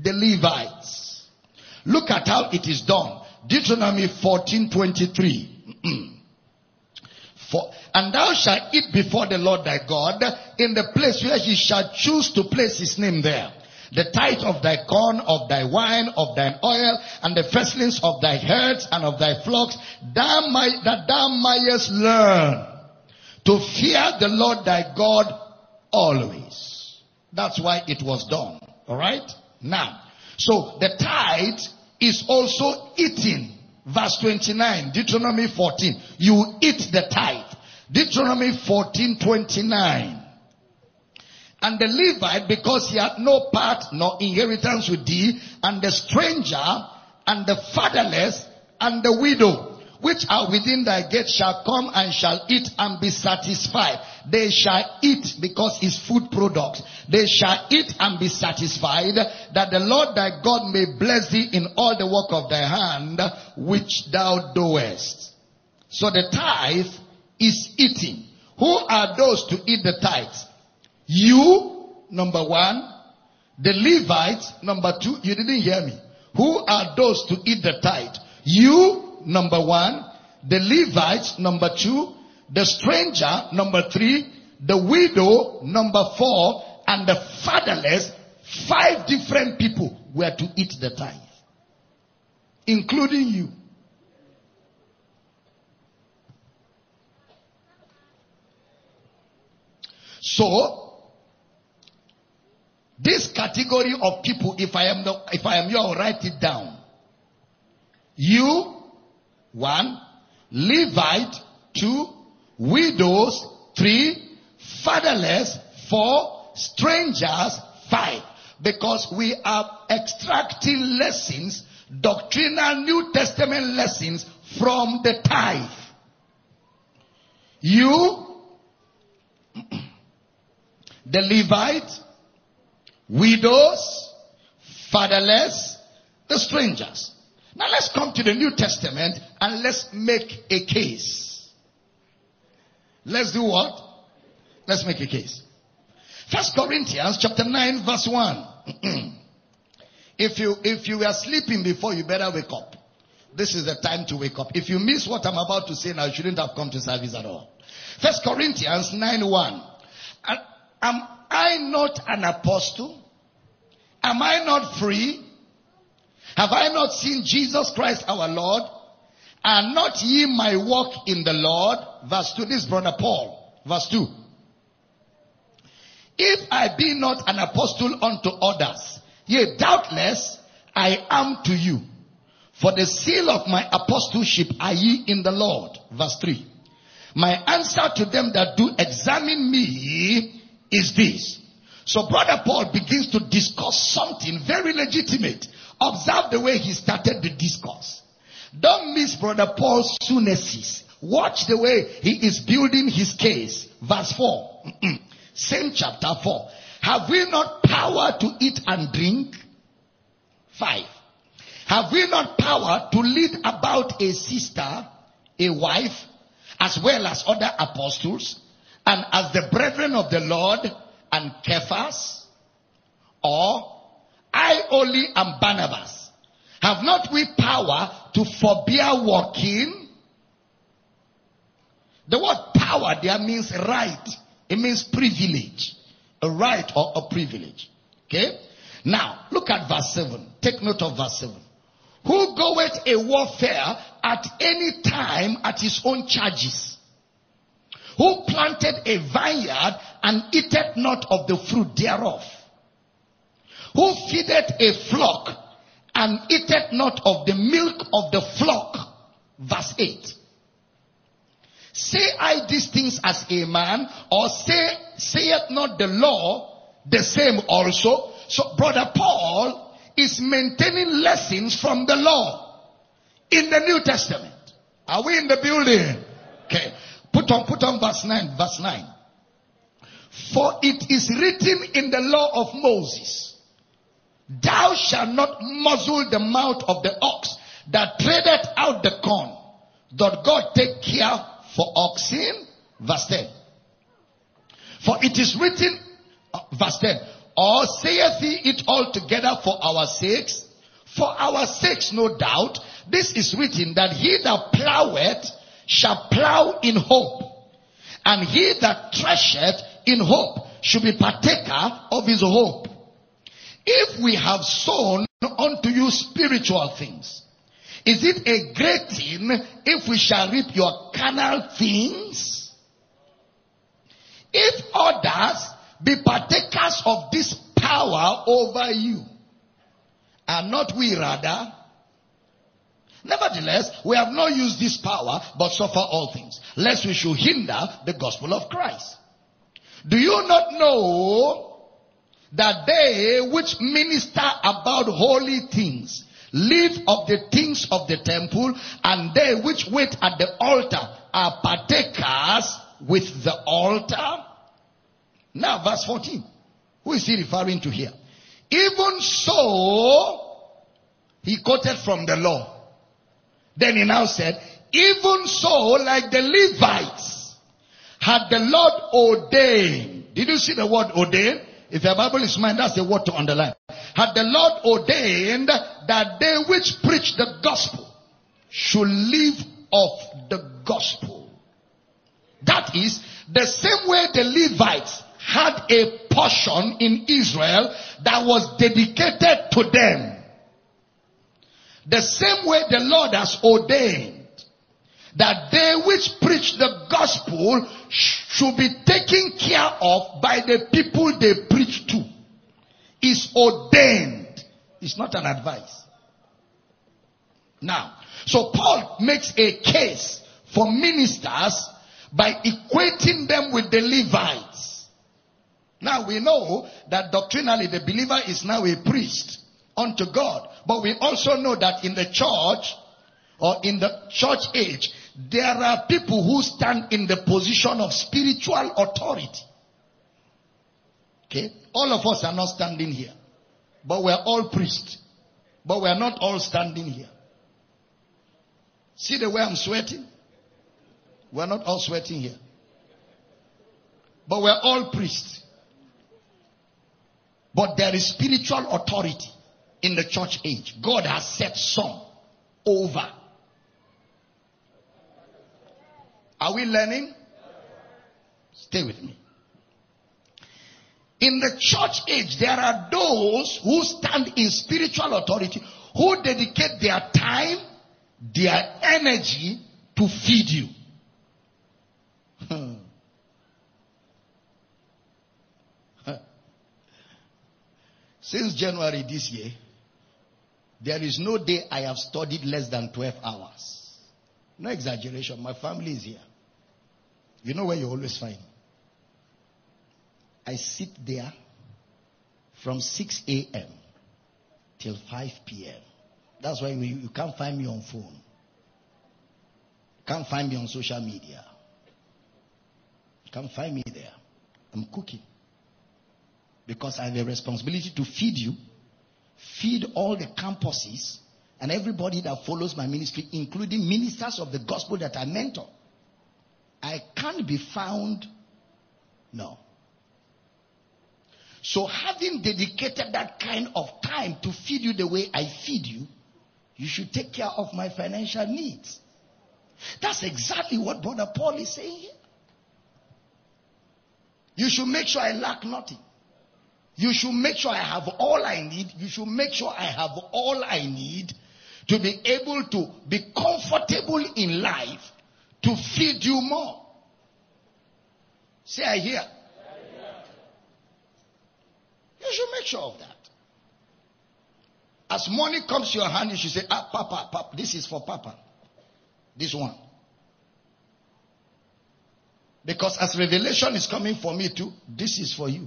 The Levites. Look at how it is done. Deuteronomy 14:23. For, and thou shalt eat before the Lord thy God in the place where he shall choose to place his name there. The tithe of thy corn, of thy wine, of thine oil, and the firstlings of thy herds and of thy flocks, thou might, that thou mayest learn to fear the Lord thy God always. That's why it was done. Alright? Now, so the tithe is also eating Verse 29, Deuteronomy 14. You eat the tithe. Deuteronomy 14, 29. And the Levite, because he had no part nor inheritance with thee, and the stranger, and the fatherless, and the widow, which are within thy gate shall come and shall eat and be satisfied. They shall eat because it's food products. They shall eat and be satisfied that the Lord thy God may bless thee in all the work of thy hand which thou doest. So the tithe is eating. Who are those to eat the tithe? You, number one. The Levites, number two. You didn't hear me. Who are those to eat the tithe? You, number one, the Levites, number two, the stranger, number three, the widow, number four, and the fatherless, five different people were to eat the tithe, including you. So, this category of people, if I am the, if I am you, I'll write it down. You, one, Levite, two, widows, three, fatherless, four, strangers, five. Because we are extracting lessons, doctrinal New Testament lessons from the tithe. You, the Levite, widows, fatherless, the strangers. Now let's come to the New Testament and let's make a case. Let's do what? Let's make a case. First Corinthians chapter 9 verse 1. if you, if you were sleeping before, you better wake up. This is the time to wake up. If you miss what I'm about to say now, you shouldn't have come to service at all. First Corinthians 9 1. Am I not an apostle? Am I not free? Have I not seen Jesus Christ our Lord? Are not ye my work in the Lord? Verse 2. This brother Paul. Verse 2. If I be not an apostle unto others, yea, doubtless I am to you. For the seal of my apostleship are ye in the Lord. Verse 3. My answer to them that do examine me is this. So brother Paul begins to discuss something very legitimate Observe the way he started the discourse. Don't miss brother Paul's sunesis. Watch the way he is building his case. Verse 4. Same chapter 4. Have we not power to eat and drink? 5. Have we not power to lead about a sister, a wife, as well as other apostles, and as the brethren of the Lord and Cephas? Or I only am Barnabas. Have not we power to forbear walking? The word power there means right. It means privilege. A right or a privilege. Okay? Now, look at verse 7. Take note of verse 7. Who goeth a warfare at any time at his own charges? Who planted a vineyard and eateth not of the fruit thereof? Who feedeth a flock and eateth not of the milk of the flock. Verse 8. Say I these things as a man, or say, saith not the law the same also? So brother Paul is maintaining lessons from the law in the New Testament. Are we in the building? Okay. Put on, put on verse 9, verse 9. For it is written in the law of Moses, thou shalt not muzzle the mouth of the ox that treadeth out the corn. Doth God take care for oxen? Verse 10. For it is written, uh, verse 10, or saith he it altogether for our sakes? For our sakes, no doubt. This is written that he that ploweth shall plow in hope. And he that thresheth in hope should be partaker of his hope. If we have sown unto you spiritual things, is it a great thing if we shall reap your carnal things? If others be partakers of this power over you, are not we rather? Nevertheless, we have not used this power, but suffer all things, lest we should hinder the gospel of Christ. Do you not know that they which minister about holy things live of the things of the temple, and they which wait at the altar are partakers with the altar? Now, verse 14. Who is he referring to here? Even so, he quoted from the law. Then he now said, even so, like the Levites, had the Lord ordained. Did you see the word ordained? If your Bible is mine, that's the word to underline. Had the Lord ordained that they which preach the gospel should live of the gospel. That is the same way the Levites had a portion in Israel that was dedicated to them. The same way the Lord has ordained that they which preach the gospel should be taken care of by the people they preach to. Is ordained. It's not an advice. Now, so Paul makes a case for ministers by equating them with the Levites. Now we know that doctrinally the believer is now a priest unto God. But we also know that in the church or in the church age, there are people who stand in the position of spiritual authority. Okay? All of us are not standing here. But we're all priests. But we're not all standing here. See the way I'm sweating? We're not all sweating here. But we're all priests. But there is spiritual authority in the church age. God has set some over. Are we learning? Stay with me. In the church age, there are those who stand in spiritual authority who dedicate their time, their energy to feed you. Hmm. Since January this year, there is no day I have studied less than 12 hours. No exaggeration. My family is here. You know where you always find? I sit there from 6 a.m. till 5 p.m. That's why you can't find me on phone. Can't find me on social media. Can't find me there. I'm cooking. Because I have a responsibility to feed you feed all the campuses and everybody that follows my ministry, including ministers of the gospel that I mentor. I can't be found. No. So having dedicated that kind of time to feed you the way I feed you, you should take care of my financial needs. That's exactly what Brother Paul is saying here. You should make sure I lack nothing. You should make sure I have all I need. You should make sure I have all I need to be able to be comfortable in life to feed you more. Say, I hear. You should make sure of that. As money comes to your hand, you should say, ah, Papa, Papa, this is for Papa. This one. Because as revelation is coming for me too, this is for you.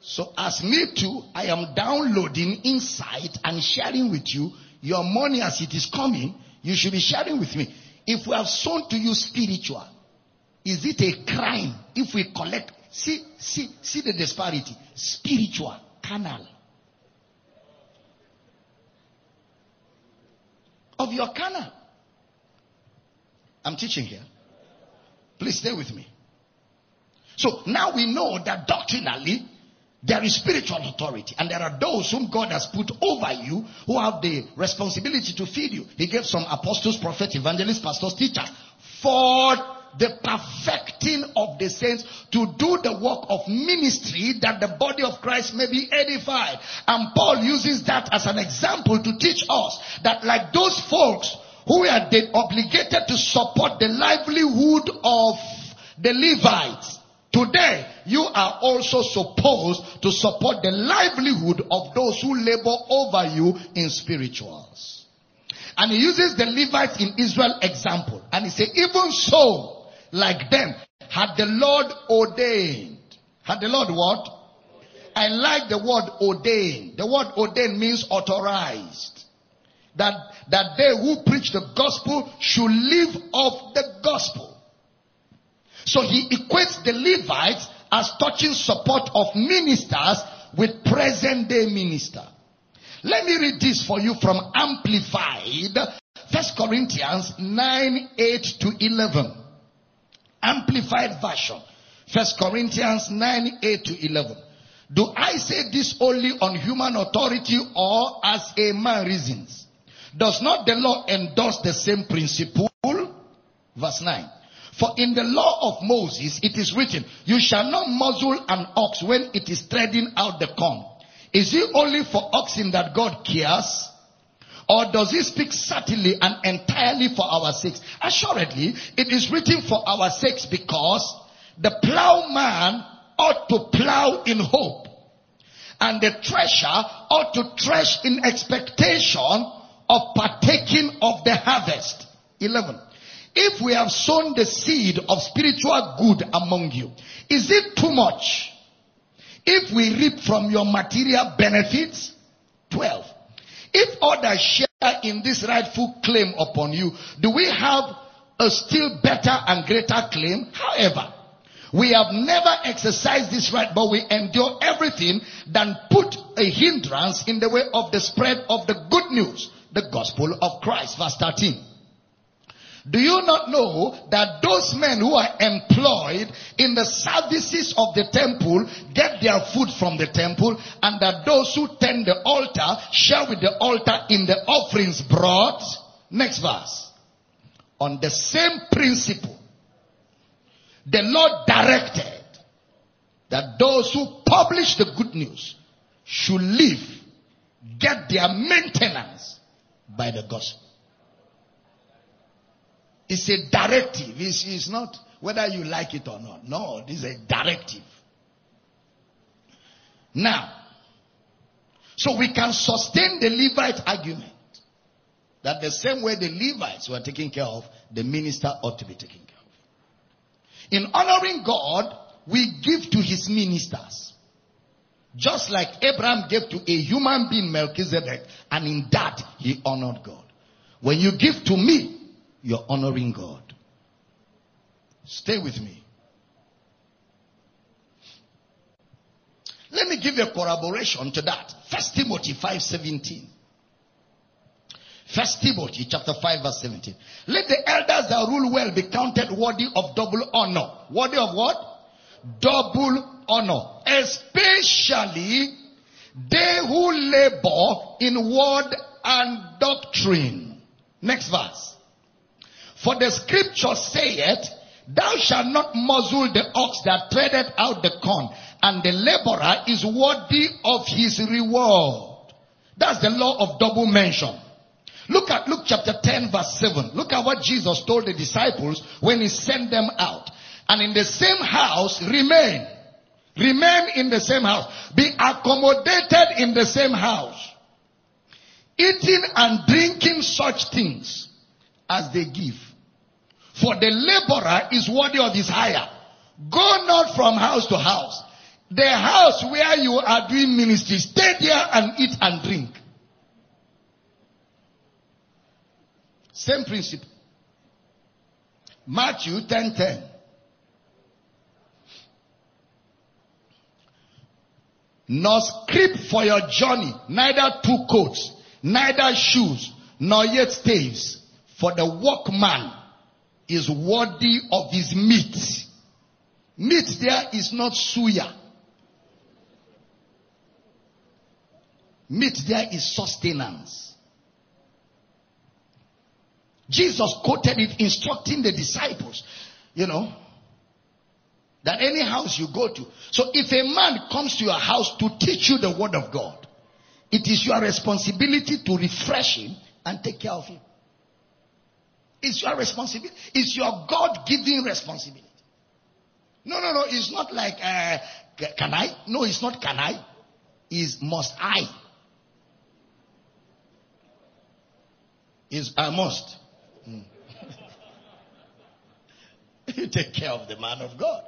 So as me too, I am downloading insight and sharing with you your money as it is coming. You should be sharing with me. If we have sown to you spiritual, is it a crime if we collect? See, see, see the disparity. Spiritual, carnal. Of your carnal. I'm teaching here. Please stay with me. So now we know that doctrinally, there is spiritual authority, and there are those whom God has put over you who have the responsibility to feed you. He gave some apostles, prophets, evangelists, pastors, teachers for the perfecting of the saints to do the work of ministry that the body of Christ may be edified. And Paul uses that as an example to teach us that like those folks who are obligated to support the livelihood of the Levites, Today, you are also supposed to support the livelihood of those who labor over you in spirituals. And he uses the Levites in Israel example. And he said, even so, like them, had the Lord ordained. Had the Lord what? I like the word ordained. The word ordained means authorized. That, that they who preach the gospel should live of the gospel. So he equates the Levites as touching support of ministers with present day minister. Let me read this for you from Amplified, First Corinthians 9, 8 to 11. Amplified version. First Corinthians 9, 8 to 11. Do I say this only on human authority or as a man reasons? Does not the law endorse the same principle? Verse 9. For in the law of Moses, it is written, you shall not muzzle an ox when it is treading out the corn. Is it only for oxen that God cares? Or does he speak certainly and entirely for our sakes? Assuredly, it is written for our sakes because the plowman ought to plow in hope. And the thresher ought to thresh in expectation of partaking of the harvest. 11. If we have sown the seed of spiritual good among you, is it too much? If we reap from your material benefits, 12. If others share in this rightful claim upon you, do we have a still better and greater claim? However, we have never exercised this right, but we endure everything than put a hindrance in the way of the spread of the good news, the gospel of Christ. Verse 13. Do you not know that those men who are employed in the services of the temple get their food from the temple and that those who tend the altar share with the altar in the offerings brought? Next verse. On the same principle, the Lord directed that those who publish the good news should live, get their maintenance by the gospel. It's a directive. It's, it's not whether you like it or not. No, this is a directive. Now, so we can sustain the Levite argument that the same way the Levites were taken care of, the minister ought to be taken care of. In honoring God, we give to his ministers. Just like Abraham gave to a human being Melchizedek, and in that he honored God. When you give to me, you're honoring God. Stay with me. Let me give a corroboration to that. First Timothy 5:17. First Timothy chapter 5 verse 17. Let the elders that rule well be counted worthy of double honor. Worthy of what? Double honor. Especially they who labor in word and doctrine. Next verse. For the scripture saith, Thou shalt not muzzle the ox that treadeth out the corn, and the laborer is worthy of his reward. That's the law of double mention. Look at Luke chapter 10 verse 7. Look at what Jesus told the disciples when he sent them out. And in the same house remain. Remain in the same house. Be accommodated in the same house. Eating and drinking such things as they give For the laborer is worthy of his hire. Go not from house to house. The house where you are doing ministry, stay there and eat and drink. Same principle. Matthew 10 10. Nor scrip for your journey, neither two coats, neither shoes, nor yet staves, for the workman is worthy of his meat. Meat there is not suya. Meat there is sustenance. Jesus quoted it instructing the disciples, you know, that any house you go to. So if a man comes to your house to teach you the word of God, it is your responsibility to refresh him and take care of him. It's your responsibility. It's your God-given responsibility. No, no, no. It's not like, uh, can I? No, it's not can I. Is must I. Is I must. Mm. you take care of the man of God.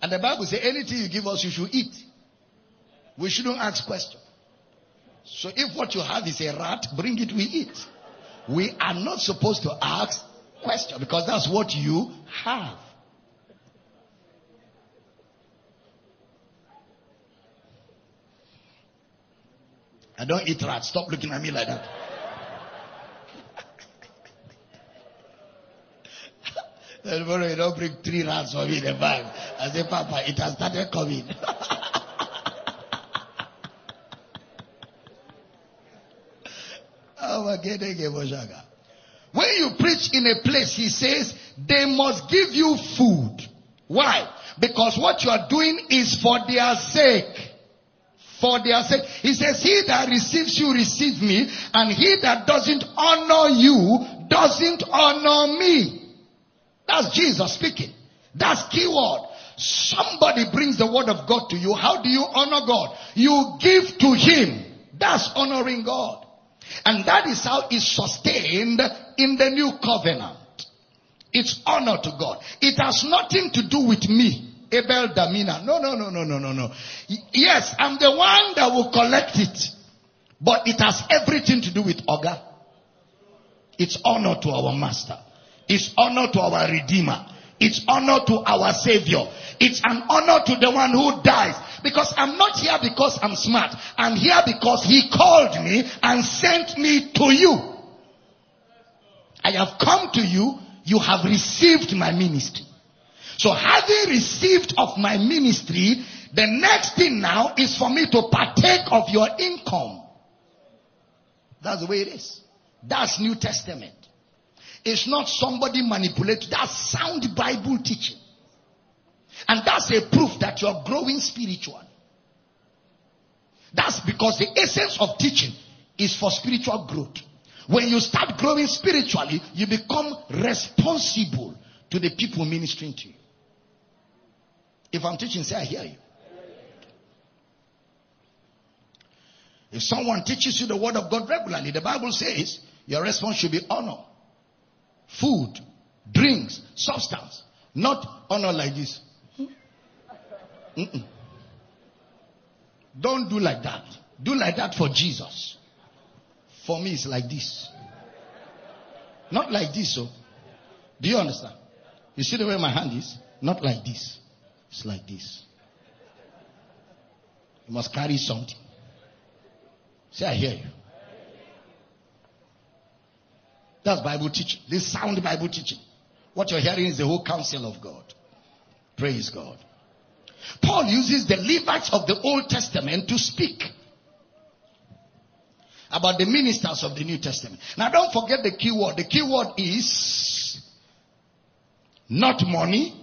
And the Bible says anything you give us, you should eat. We shouldn't ask questions. So if what you have is a rat, bring it, we eat. We are not supposed to ask questions because that's what you have. I don't eat rats. Stop looking at me like that. Tomorrow you don't bring three rats for me in the bag. I say, Papa, it has started coming. when you preach in a place, he says, they must give you food. Why? Because what you are doing is for their sake. For their sake. He says, he that receives you receive me, and he that doesn't honor you doesn't honor me. That's Jesus speaking. That's keyword. Somebody brings the word of God to you. How do you honor God? You give to him. That's honoring God. And that is how it's sustained in the new covenant. It's honor to God. It has nothing to do with me. Abel Damina. No, no, no, no, no, no, no. Yes, I'm the one that will collect it. But it has everything to do with Oga. It's honor to our master. It's honor to our Redeemer. It's honor to our Savior. It's an honor to the one who dies. Because I'm not here because I'm smart. I'm here because He called me and sent me to you. I have come to you. You have received my ministry. So having received of my ministry, the next thing now is for me to partake of your income. That's the way it is. That's New Testament. It's not somebody manipulated. That's sound Bible teaching. And that's a proof that you're growing spiritually. That's because the essence of teaching is for spiritual growth. When you start growing spiritually, you become responsible to the people ministering to you. If I'm teaching, say I hear you. If someone teaches you the word of God regularly, the Bible says your response should be honor food, drinks, substance. Not honor like this. Mm-mm. Don't do like that. Do like that for Jesus. For me, it's like this. Not like this, so. Do you understand? You see the way my hand is? Not like this. It's like this. You must carry something. Say, I hear you. That's Bible teaching. This sound Bible teaching. What you're hearing is the whole counsel of God. Praise God. Paul uses the Levites of the Old Testament to speak about the ministers of the New Testament. Now don't forget the key word. The key word is not money.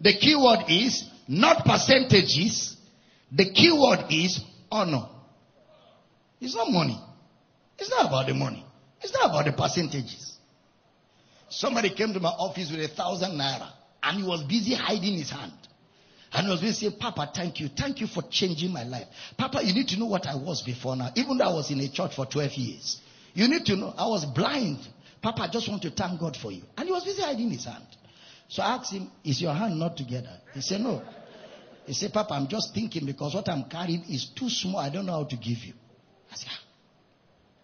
The key word is not percentages. The key word is honor. It's not money. It's not about the money. It's not about the percentages. Somebody came to my office with a thousand naira and he was busy hiding his hand. And he was busy saying, Papa, thank you. Thank you for changing my life. Papa, you need to know what I was before now. Even though I was in a church for 12 years. You need to know I was blind Papa, I just want to thank God for you. And he was busy hiding his hand. So I asked him, Is your hand not together? He said, No. He said, Papa, I'm just thinking because what I'm carrying is too small. I don't know how to give you. I said, ah.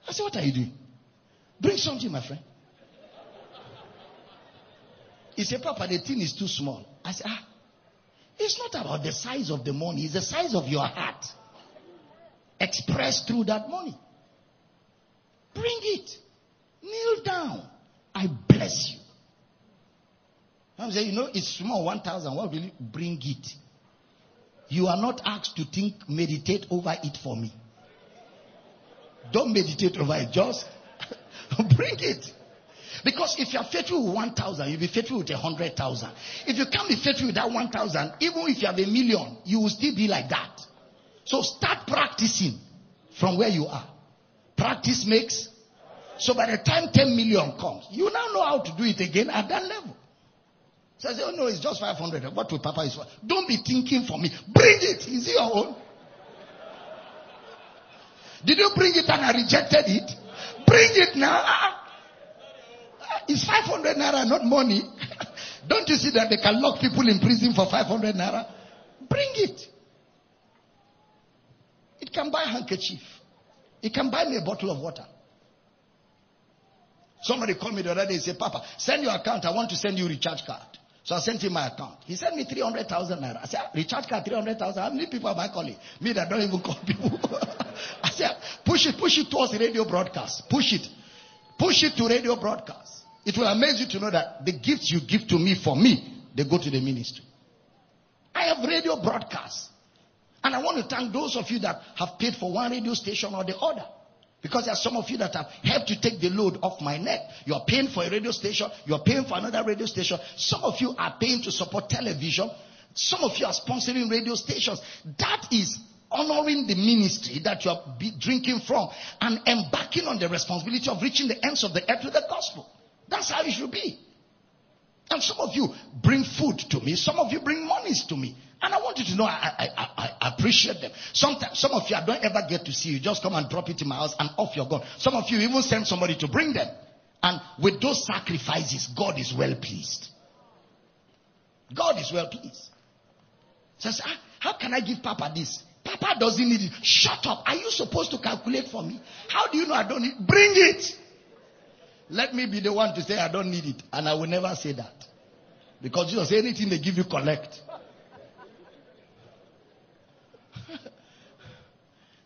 I said, What are you doing? Bring something, my friend. He said, Papa, the thing is too small. I said, Ah, it's not about the size of the money, it's the size of your heart expressed through that money. Bring it. Kneel down. I bless you. I'm saying, you know, it's small, 1,000. What will you bring it? You are not asked to think, meditate over it for me. Don't meditate over it. Just bring it. Because if you are faithful with 1,000, you'll be faithful with a 100,000. If you can't be faithful with that 1,000, even if you have a million, you will still be like that. So start practicing from where you are. Practice makes. So by the time 10 million comes, you now know how to do it again at that level. So I say, oh no, it's just 500. What will Papa is for? Don't be thinking for me. Bring it. Is it your own? Did you bring it and I rejected it? Bring it now. Ah, ah. Ah, ah. It's 500 naira, not money. Don't you see that they can lock people in prison for 500 naira? Bring it. It can buy a handkerchief. It can buy me a bottle of water. Somebody called me the other day and said, Papa, send your account. I want to send you recharge card. So I sent him my account. He sent me 300,000 naira. I said, recharge card 300,000. How many people am I calling? Me that don't even call people. I said, push it, push it towards radio broadcast. Push it. Push it to radio broadcast. It will amaze you to know that the gifts you give to me for me, they go to the ministry. I have radio broadcasts. And I want to thank those of you that have paid for one radio station or the other. Because there are some of you that have helped to take the load off my neck. You are paying for a radio station. You are paying for another radio station. Some of you are paying to support television. Some of you are sponsoring radio stations. That is honoring the ministry that you are drinking from and embarking on the responsibility of reaching the ends of the earth with the gospel. That's how it should be. And some of you bring food to me. Some of you bring monies to me. And I want you to know I, I, I, appreciate them. Sometimes, some of you, I don't ever get to see you. Just come and drop it in my house and off you're gone. Some of you even send somebody to bring them. And with those sacrifices, God is well pleased. God is well pleased. Says, ah, how can I give Papa this? Papa doesn't need it. Shut up. Are you supposed to calculate for me? How do you know I don't need Bring it. Let me be the one to say I don't need it. And I will never say that. Because you say anything they give you, collect.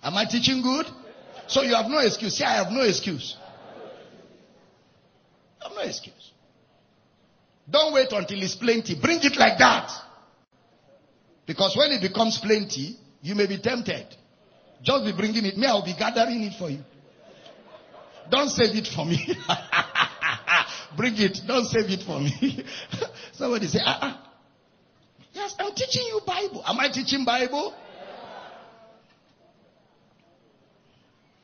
Am I teaching good? So you have no excuse. Say, I have no excuse. I have no excuse. Don't wait until it's plenty. Bring it like that. Because when it becomes plenty, you may be tempted. Just be bringing it. Me, I'll be gathering it for you. Don't save it for me. Bring it. Don't save it for me. Somebody say, ah, ah. Yes, I'm teaching you Bible. Am I teaching Bible?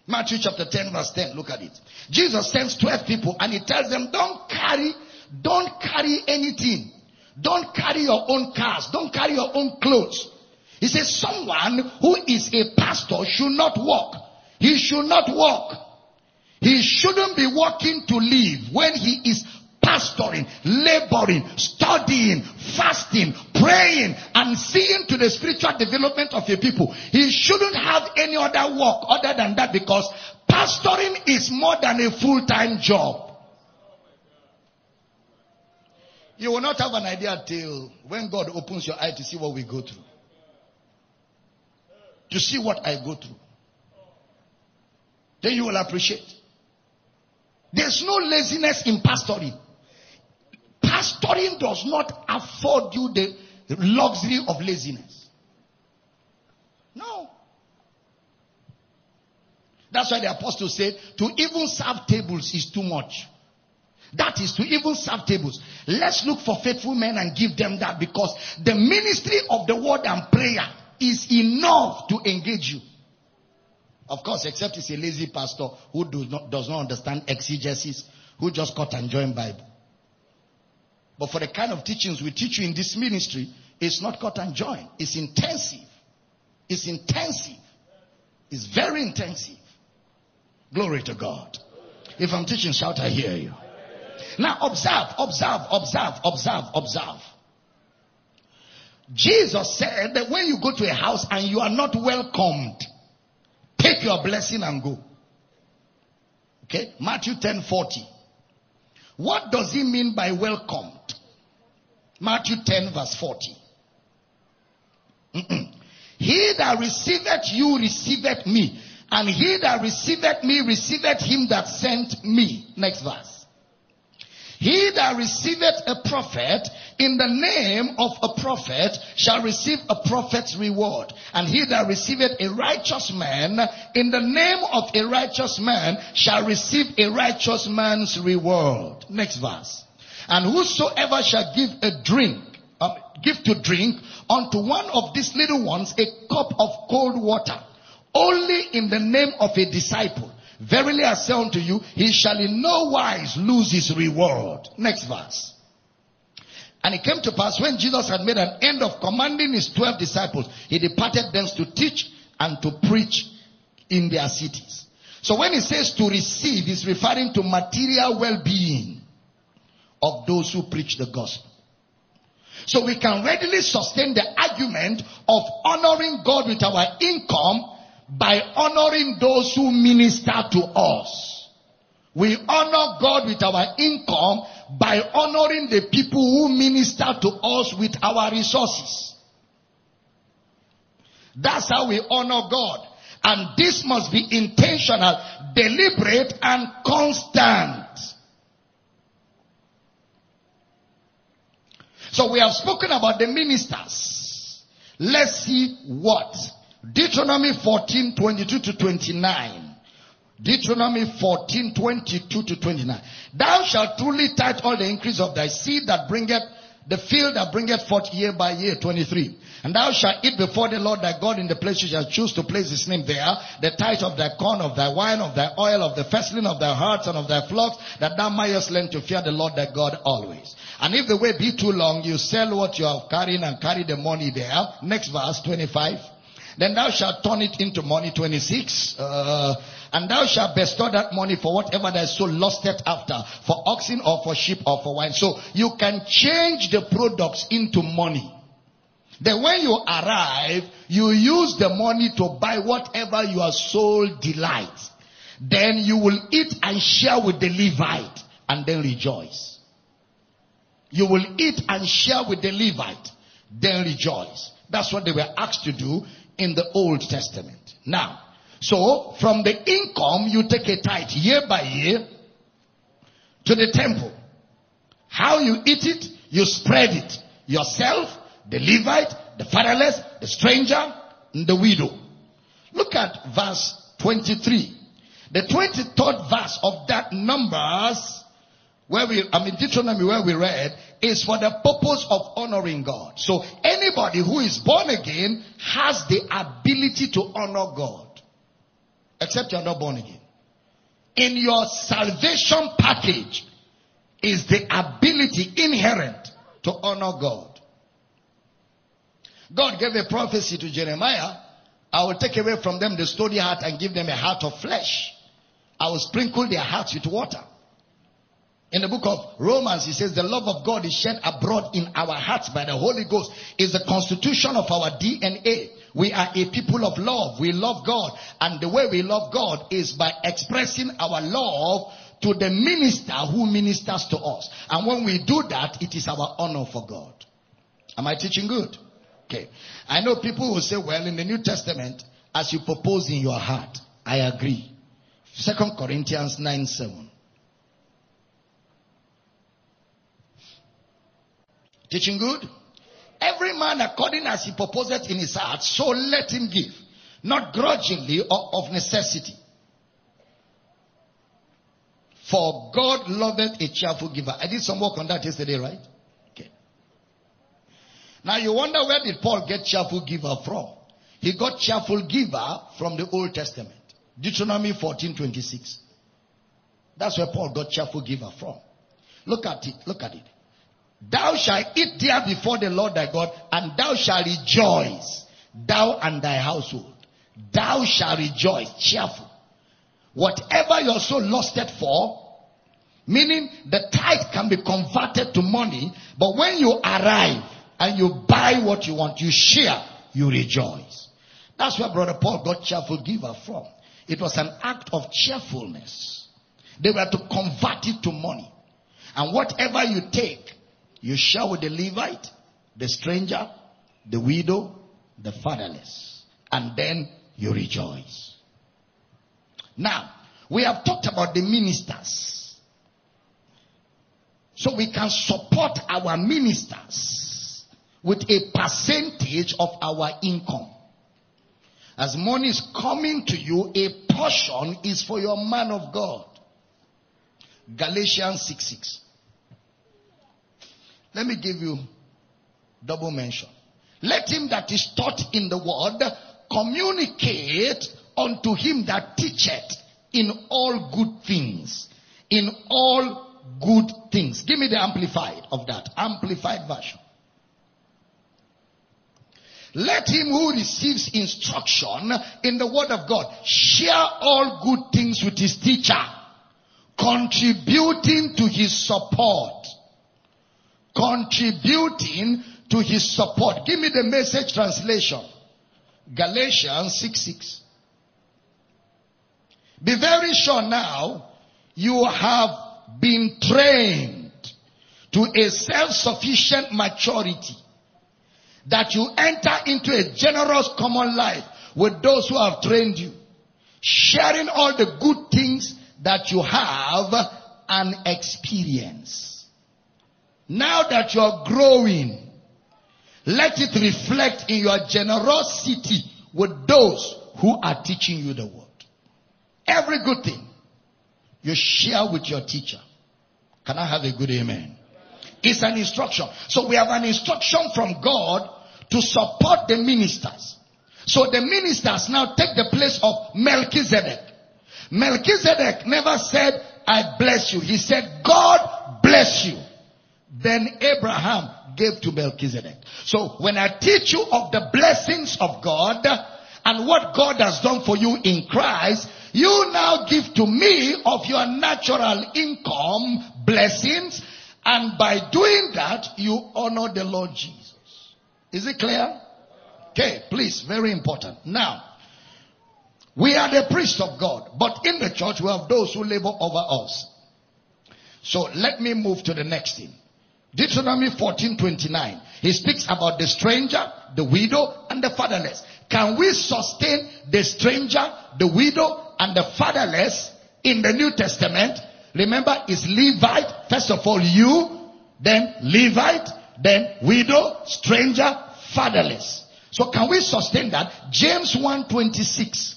Matthew chapter 10 verse 10. Look at it. Jesus sends 12 people and he tells them, don't carry, don't carry anything. Don't carry your own cars. Don't carry your own clothes. He says someone who is a pastor should not walk. He should not walk. He shouldn't be working to live when he is pastoring, laboring, studying, fasting, praying, and seeing to the spiritual development of your people. He shouldn't have any other work other than that because pastoring is more than a full-time job. You will not have an idea till when God opens your eye to see what we go through. To see what I go through. Then you will appreciate. There's no laziness in pastoring pastoring does not afford you the luxury of laziness. No. That's why the apostle said to even serve tables is too much. That is to even serve tables. Let's look for faithful men and give them that because the ministry of the word and prayer is enough to engage you. Of course, except it's a lazy pastor who does not, does not understand exegesis, who just cut and join Bible. But for the kind of teachings we teach you in this ministry, it's not cut and join. It's intensive. It's intensive. It's very intensive. Glory to God. If I'm teaching, shout, I hear you. Now observe, observe, observe, observe, observe. Jesus said that when you go to a house and you are not welcomed, take your blessing and go. Okay? Matthew 10 40. What does he mean by welcomed? Matthew 10 verse 40. Mm-mm. He that receiveth you receiveth me. And he that receiveth me receiveth him that sent me. Next verse. He that receiveth a prophet in the name of a prophet shall receive a prophet's reward. And he that receiveth a righteous man in the name of a righteous man shall receive a righteous man's reward. Next verse. And whosoever shall give a drink, uh, give to drink unto one of these little ones a cup of cold water, only in the name of a disciple. Verily I say unto you, he shall in no wise lose his reward. Next verse. And it came to pass when Jesus had made an end of commanding his twelve disciples, he departed thence to teach and to preach in their cities. So when he says to receive, he's referring to material well-being of those who preach the gospel. So we can readily sustain the argument of honoring God with our income by honoring those who minister to us. We honor God with our income by honoring the people who minister to us with our resources. That's how we honor God. And this must be intentional, deliberate, and constant. So we have spoken about the ministers. Let's see what. Deuteronomy 14, 22 to 29. Deuteronomy 14, 22 to 29. Thou shalt truly tithe all the increase of thy seed that bringeth the field that bringeth forth year by year, 23. And thou shalt eat before the Lord thy God in the place you shall choose to place his name there, the tithe of thy corn, of thy wine, of thy oil, of the firstling of thy herds and of thy flocks, that thou mayest learn to fear the Lord thy God always. And if the way be too long, you sell what you are carrying and carry the money there. Next verse, 25. Then thou shalt turn it into money, 26. Uh, and thou shalt bestow that money for whatever thy soul lusteth after, for oxen or for sheep or for wine. So you can change the products into money. Then when you arrive, you use the money to buy whatever your soul delights. Then you will eat and share with the Levite and then rejoice. You will eat and share with the Levite, then rejoice. That's what they were asked to do in the Old Testament. Now, so from the income you take a tithe year by year to the temple. How you eat it, you spread it. Yourself, the Levite, the fatherless, the stranger, and the widow. Look at verse 23. The 23rd verse of that Numbers, where we, I mean Deuteronomy where we read, is for the purpose of honoring God. So anybody who is born again has the ability to honor God. Except you're not born again. In your salvation package is the ability inherent to honor God. God gave a prophecy to Jeremiah. I will take away from them the stony heart and give them a heart of flesh. I will sprinkle their hearts with water. In the book of Romans, he says the love of God is shed abroad in our hearts by the Holy Ghost. Is the constitution of our DNA. We are a people of love. We love God. And the way we love God is by expressing our love to the minister who ministers to us. And when we do that, it is our honor for God. Am I teaching good? Okay. I know people will say, well, in the New Testament, as you propose in your heart, I agree. Second Corinthians 9 7. Teaching good? Every man according as he purposeth in his heart, so let him give. Not grudgingly or of necessity. For God loveth a cheerful giver. I did some work on that yesterday, right? Okay. Now you wonder where did Paul get cheerful giver from? He got cheerful giver from the Old Testament. Deuteronomy 14:26. That's where Paul got cheerful giver from. Look at it. Look at it. Thou shalt eat there before the Lord thy God, and thou shalt rejoice, thou and thy household. Thou shalt rejoice, cheerful. Whatever your soul lusted for, Meaning the tithe can be converted to money, but when you arrive and you buy what you want, you share, you rejoice. That's where Brother Paul got cheerful giver from. It was an act of cheerfulness. They were to convert it to money. And whatever you take, you share with the Levite, the stranger, the widow, the fatherless. And then you rejoice. Now, we have talked about the ministers. So we can support our ministers with a percentage of our income. As money is coming to you, a portion is for your man of God. Galatians 6 6. Let me give you double mention. Let him that is taught in the word communicate unto him that teacheth in all good things. In all good things. Give me the amplified of that. Amplified version. Let him who receives instruction in the word of God share all good things with his teacher, contributing to his support. Contributing to his support. Give me the message translation. Galatians 6 6. Be very sure now you have been trained to a self-sufficient maturity that you enter into a generous common life with those who have trained you, sharing all the good things that you have and experience. Now that you're growing, let it reflect in your generosity with those who are teaching you the word. Every good thing you share with your teacher. Can I have a good amen? It's an instruction. So we have an instruction from God to support the ministers. So the ministers now take the place of Melchizedek. Melchizedek never said, I bless you. He said, God bless you. Then Abraham gave to Melchizedek. So when I teach you of the blessings of God and what God has done for you in Christ, you now give to me of your natural income blessings and by doing that you honor the Lord Jesus. Is it clear? Okay, please, very important. Now, we are the priests of God, but in the church we have those who labor over us. So let me move to the next thing. Deuteronomy 14:29. He speaks about the stranger, the widow, and the fatherless. Can we sustain the stranger, the widow, and the fatherless in the New Testament? Remember, it's Levite. First of all, you, then Levite, then widow, stranger, fatherless. So can we sustain that? James 126.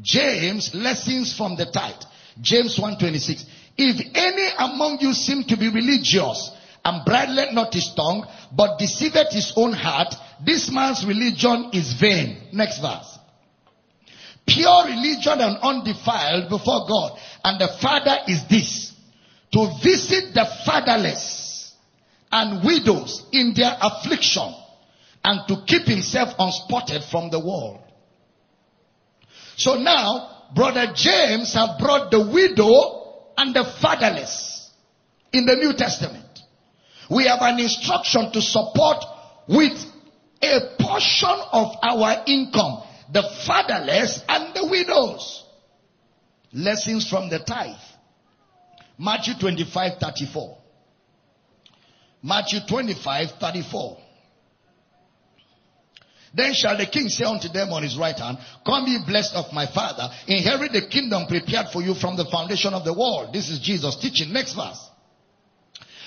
James, lessons from the tithe. James 126. If any among you seem to be religious and bridleth not his tongue, but deceiveth his own heart, this man's religion is vain. Next verse. Pure religion and undefiled before God. And the Father is this. To visit the fatherless and widows in their affliction and to keep himself unspotted from the world. So now, brother James have brought the widow and the fatherless in the New Testament. We have an instruction to support with a portion of our income, the fatherless and the widows. Lessons from the tithe. Matthew 25, 34. Matthew 25, 34. Then shall the king say unto them on his right hand, Come ye blessed of my father, inherit the kingdom prepared for you from the foundation of the world. This is Jesus teaching. Next verse.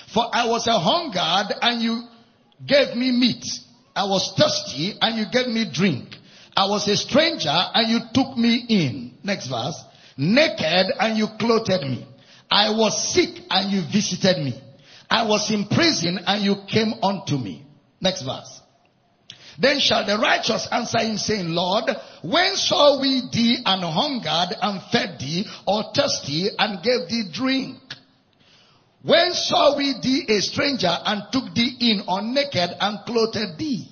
For I was a hungered and you gave me meat. I was thirsty and you gave me drink. I was a stranger and you took me in. Next verse. Naked and you clothed me. I was sick and you visited me. I was in prison and you came unto me. Next verse. Then shall the righteous answer him saying, Lord, when saw we thee an hungered and fed thee or thirsty and gave thee drink? When saw we thee a stranger and took thee in or naked and clothed thee?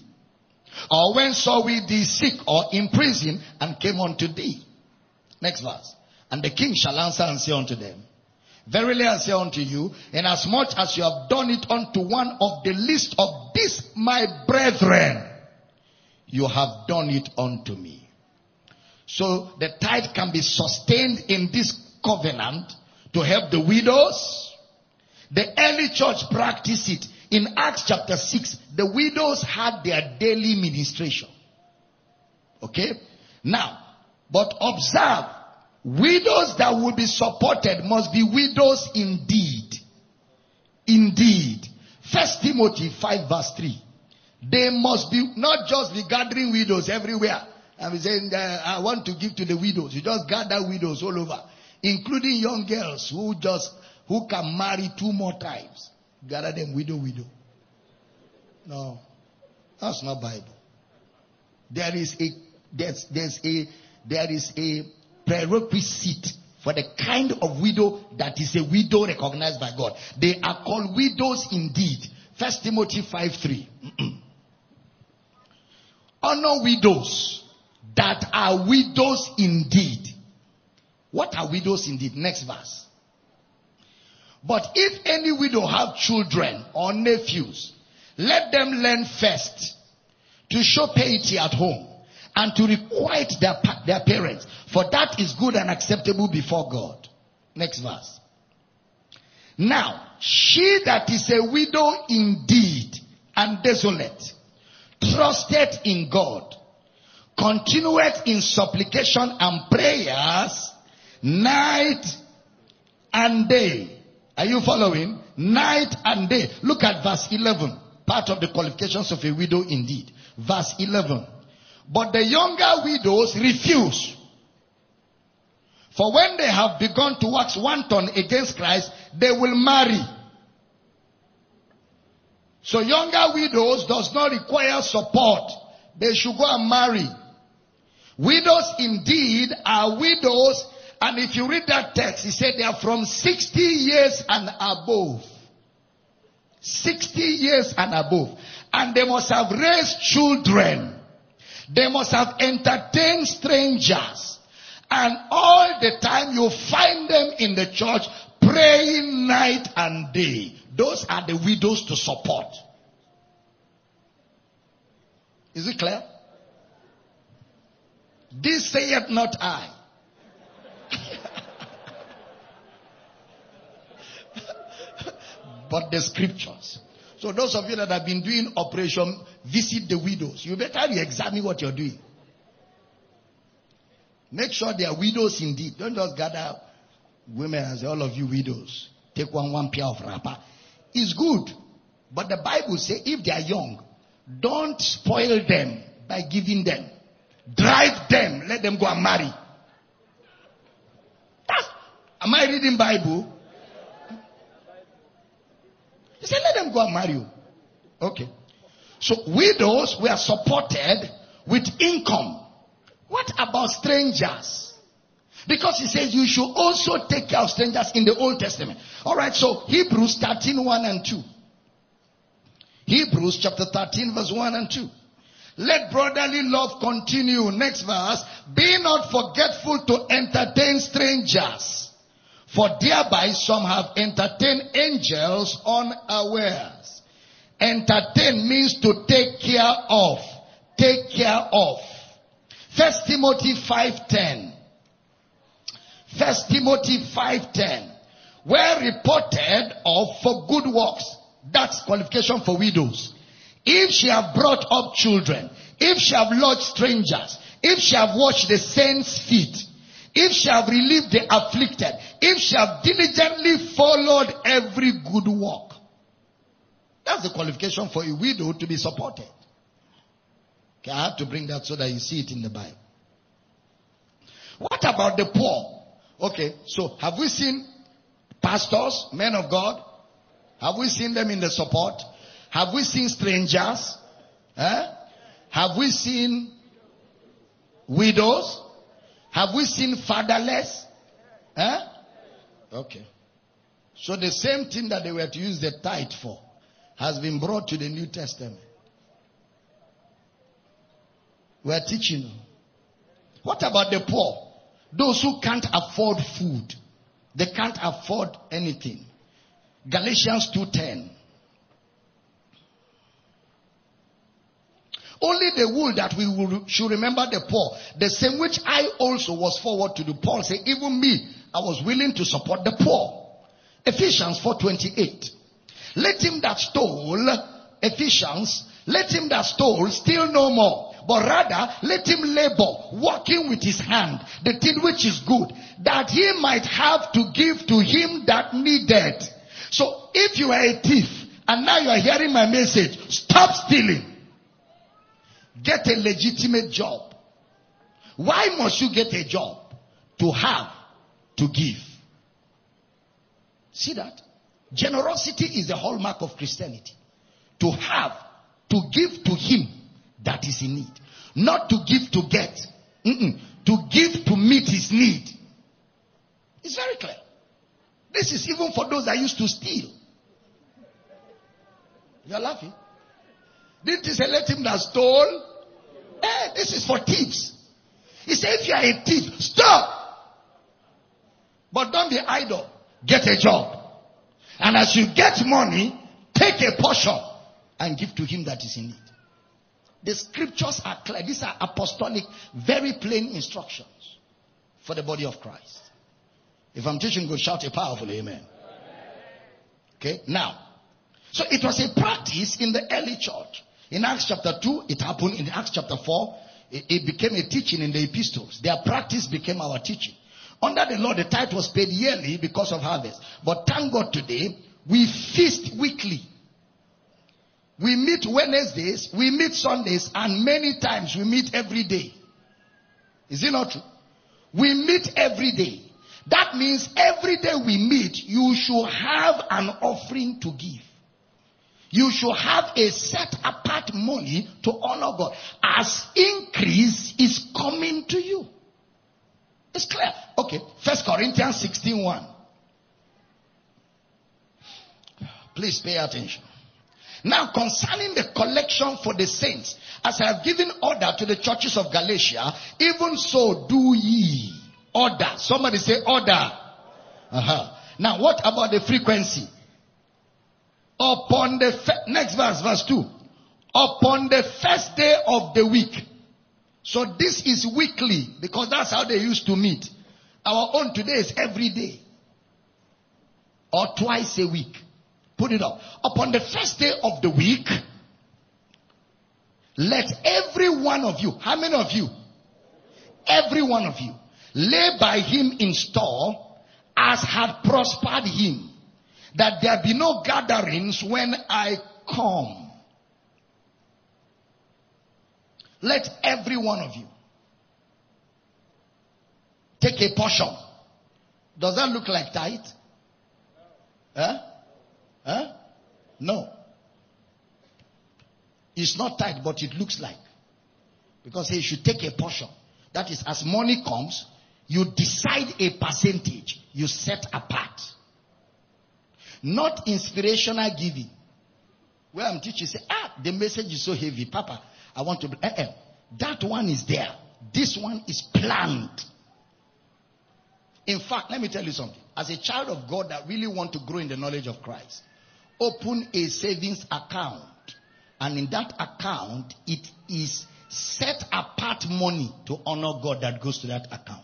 Or when saw we thee sick or in prison and came unto thee? Next verse. And the king shall answer and say unto them, Verily I say unto you, inasmuch as you have done it unto one of the least of these my brethren, you have done it unto me. So the tithe can be sustained in this covenant to help the widows. The early church practiced it. In Acts chapter 6, the widows had their daily ministration. Okay? Now, but observe, widows that will be supported must be widows indeed. Indeed. First Timothy 5 verse 3. They must be, not just be gathering widows everywhere. I'm saying, uh, I want to give to the widows. You just gather widows all over, including young girls who just, who can marry two more times. Gather them widow, widow. No. That's not Bible. There is a, there's, there's a, there is a prerequisite for the kind of widow that is a widow recognized by God. They are called widows indeed. First Timothy 5 3. Honor widows that are widows indeed. What are widows indeed? Next verse. But if any widow have children or nephews, let them learn first to show piety at home and to requite their, their parents, for that is good and acceptable before God. Next verse. Now, she that is a widow indeed and desolate, trusted in God, continueth in supplication and prayers night and day. Are you following? Night and day. Look at verse 11. Part of the qualifications of a widow indeed. Verse 11. But the younger widows refuse. For when they have begun to wax wanton against Christ, they will marry. So younger widows does not require support. They should go and marry. Widows indeed are widows and if you read that text, he said they are from 60 years and above. 60 years and above. And they must have raised children. They must have entertained strangers. And all the time you find them in the church praying night and day. Those are the widows to support. Is it clear? This saith not I. but the scriptures. So those of you that have been doing operation visit the widows, you better re-examine what you're doing. Make sure they are widows indeed. Don't just gather women and say, all of you widows, take one, one pair of wrapper. It's good. But the Bible says if they are young, don't spoil them by giving them. Drive them. Let them go and marry. That's, am I reading Bible? He said, let them go and marry you. Okay. So widows were supported with income. What about strangers? Because he says you should also take care of strangers in the Old Testament. Alright, so Hebrews 13, 1 and 2. Hebrews chapter 13 verse 1 and 2. Let brotherly love continue. Next verse. Be not forgetful to entertain strangers. For thereby some have entertained angels unawares. Entertain means to take care of. Take care of. First Timothy 5.10. First Timothy 5.10. Were reported of for good works. That's qualification for widows. If she have brought up children, if she have lodged strangers, if she have washed the saints' feet, if she have relieved the afflicted, if she have diligently followed every good work. That's the qualification for a widow to be supported. Okay, I have to bring that so that you see it in the Bible. What about the poor? Okay, so have we seen pastors, men of God? Have we seen them in the support? Have we seen strangers? Eh? Have we seen widows? Have we seen fatherless? Eh? Okay. So the same thing that they were to use the tithe for has been brought to the New Testament. We're teaching. What about the poor? Those who can't afford food. They can't afford anything. Galatians 2:10. Only the wool that we will, should remember the poor, the same which I also was forward to do. Paul said, even me, I was willing to support the poor. Ephesians 4:28. Let him that stole, Ephesians, let him that stole steal no more, but rather let him labor, working with his hand, the thing which is good, that he might have to give to him that needed. So if you are a thief and now you are hearing my message, stop stealing. Get a legitimate job. Why must you get a job? To have, to give. See that? Generosity is the hallmark of Christianity. To have, to give to him that is in need. Not to give to get. Mm-mm. To give to meet his need. It's very clear. This is even for those that used to steal. You're laughing. Didn't he say let him that stole? Eh, this is for thieves. He said if you are a thief, stop. But don't be idle. Get a job. And as you get money, take a portion and give to him that is in need. The scriptures are clear. These are apostolic, very plain instructions for the body of Christ. If I'm teaching good, shout a powerful amen. Okay, now, so it was a practice in the early church. In Acts chapter 2, it happened. In Acts chapter 4, it, it became a teaching in the epistles. Their practice became our teaching. Under the law, the tithe was paid yearly because of harvest. But thank God today, we feast weekly. We meet Wednesdays, we meet Sundays, and many times we meet every day. Is it not true? We meet every day. That means every day we meet, you should have an offering to give. You should have a set apart money to honor God as increase is coming to you. It's clear. Okay. First Corinthians 16 1. Please pay attention. Now concerning the collection for the saints, as I have given order to the churches of Galatia, even so do ye. Order. Somebody say order. Uh-huh. Now what about the frequency? Upon the, fe- next verse, verse 2. Upon the first day of the week. So this is weekly because that's how they used to meet. Our own today is every day or twice a week. Put it up. Upon the first day of the week, let every one of you, how many of you? Every one of you, lay by him in store as had prospered him, that there be no gatherings when I come. Let every one of you take a portion. Does that look like tithe? Huh? Huh? No. It's not tithe, but it looks like. Because he should take a portion. That is, as money comes, you decide a percentage you set apart. Not inspirational giving. Where I'm teaching, say, ah, the message is so heavy. Papa, I want to. Eh, eh. That one is there. This one is planned. In fact, let me tell you something. As a child of God that really want to grow in the knowledge of Christ, open a savings account. And in that account, it is set apart money to honor God that goes to that account.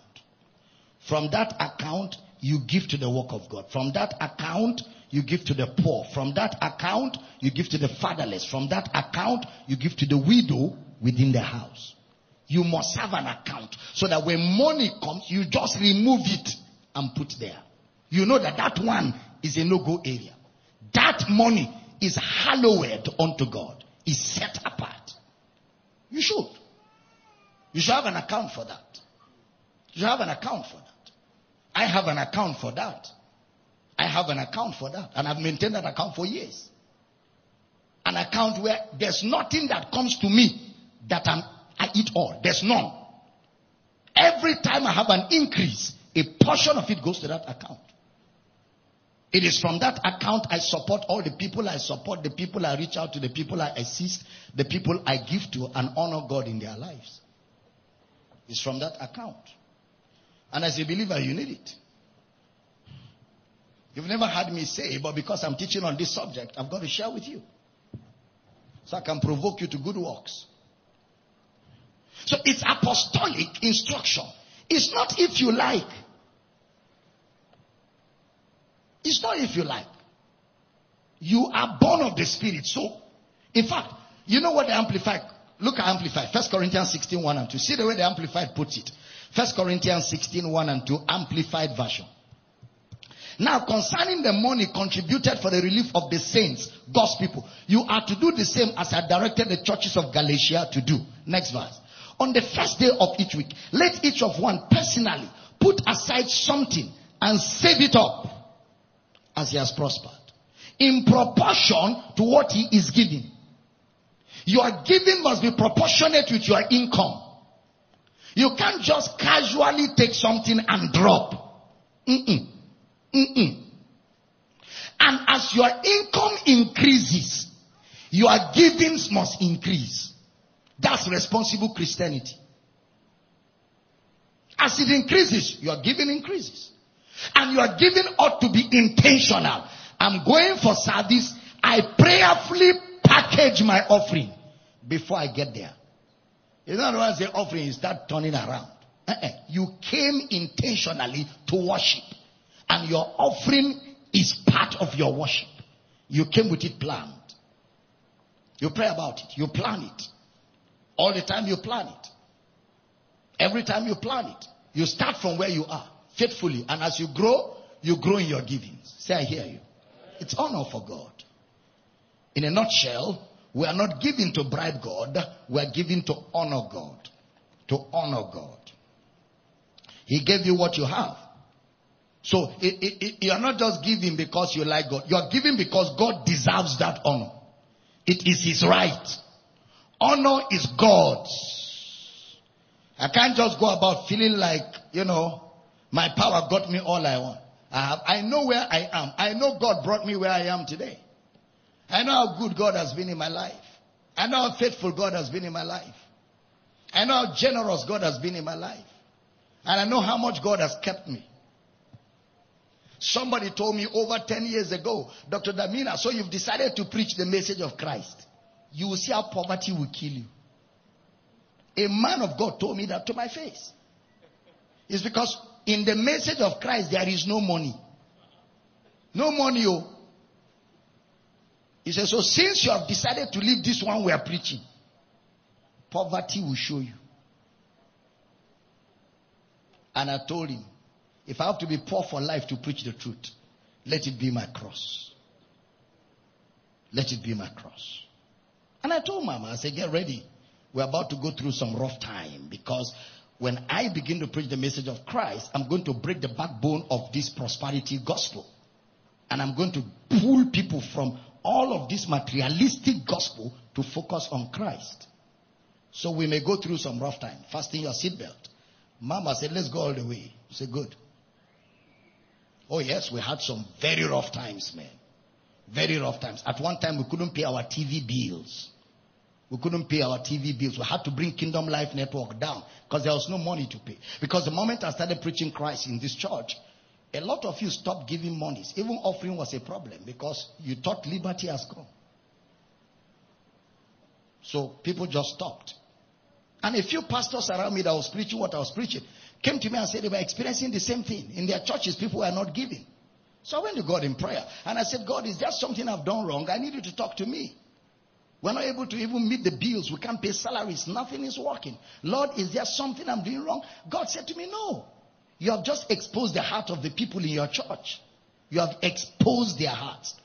From that account, you give to the work of God. From that account, you give to the poor. From that account, you give to the fatherless. From that account, you give to the widow within the house. You must have an account so that when money comes, you just remove it and put there. You know that that one is a no-go area. That money is hallowed unto God. Is set apart. You should. You should have an account for that. You should have an account for that. I have an account for that. I have an account for that. And I've maintained that account for years. An account where there's nothing that comes to me that I'm, I eat all. There's none. Every time I have an increase, a portion of it goes to that account. It is from that account I support all the people I support, the people I reach out to, the people I assist, the people I give to and honor God in their lives. It's from that account. And as a believer, you need it. You've never had me say, but because I'm teaching on this subject, I've got to share with you. So I can provoke you to good works. So it's apostolic instruction. It's not if you like. It's not if you like. You are born of the Spirit. So, in fact, you know what the Amplified, look at Amplified, 1 Corinthians 16, 1 and 2. See the way the Amplified puts it. 1 Corinthians 16, 1 and 2, Amplified version. Now, concerning the money contributed for the relief of the saints, God's people, you are to do the same as I directed the churches of Galatia to do. Next verse. On the first day of each week, let each of one personally put aside something and save it up as he has prospered. In proportion to what he is giving. Your giving must be proportionate with your income. You can't just casually take something and drop. Mm-mm. Mm-mm. And as your income increases, your givings must increase. That's responsible Christianity. As it increases, your giving increases. And your giving ought to be intentional. I'm going for service. I prayerfully package my offering before I get there. You know what the offering, you start turning around. Uh-uh. You came intentionally to worship. And your offering is part of your worship. You came with it planned. You pray about it. You plan it. All the time you plan it. Every time you plan it. You start from where you are faithfully. And as you grow, you grow in your givings. Say, I hear you. It's honor for God. In a nutshell, we are not giving to bribe God, we are giving to honor God. To honor God. He gave you what you have. So it, it, it, you are not just giving because you like God. You are giving because God deserves that honor. It is His right. Honor is God's. I can't just go about feeling like, you know, my power got me all I want. I, have, I know where I am. I know God brought me where I am today. I know how good God has been in my life. I know how faithful God has been in my life. I know how generous God has been in my life. And I know how much God has kept me. Somebody told me over 10 years ago, Dr. Damina, so you've decided to preach the message of Christ. You will see how poverty will kill you. A man of God told me that to my face. It's because in the message of Christ there is no money. No money, oh. He said, so since you have decided to leave this one we are preaching, poverty will show you. And I told him, if I have to be poor for life to preach the truth, let it be my cross. Let it be my cross. And I told Mama, I said, get ready. We're about to go through some rough time because when I begin to preach the message of Christ, I'm going to break the backbone of this prosperity gospel. And I'm going to pull people from all of this materialistic gospel to focus on Christ. So we may go through some rough time. Fasten your seatbelt. Mama said, let's go all the way. Say, good. Oh yes, we had some very rough times, man. Very rough times. At one time we couldn't pay our TV bills. We couldn't pay our TV bills. We had to bring Kingdom Life Network down because there was no money to pay. Because the moment I started preaching Christ in this church, a lot of you stopped giving monies. Even offering was a problem because you thought liberty has come. So people just stopped. And a few pastors around me that was preaching what I was preaching came to me and said they were experiencing the same thing. In their churches, people were not giving. So I went to God in prayer and I said, God, is there something I've done wrong? I need you to talk to me. We're not able to even meet the bills. We can't pay salaries. Nothing is working. Lord, is there something I'm doing wrong? God said to me, No. You have just exposed the heart of the people in your church. You have exposed their hearts.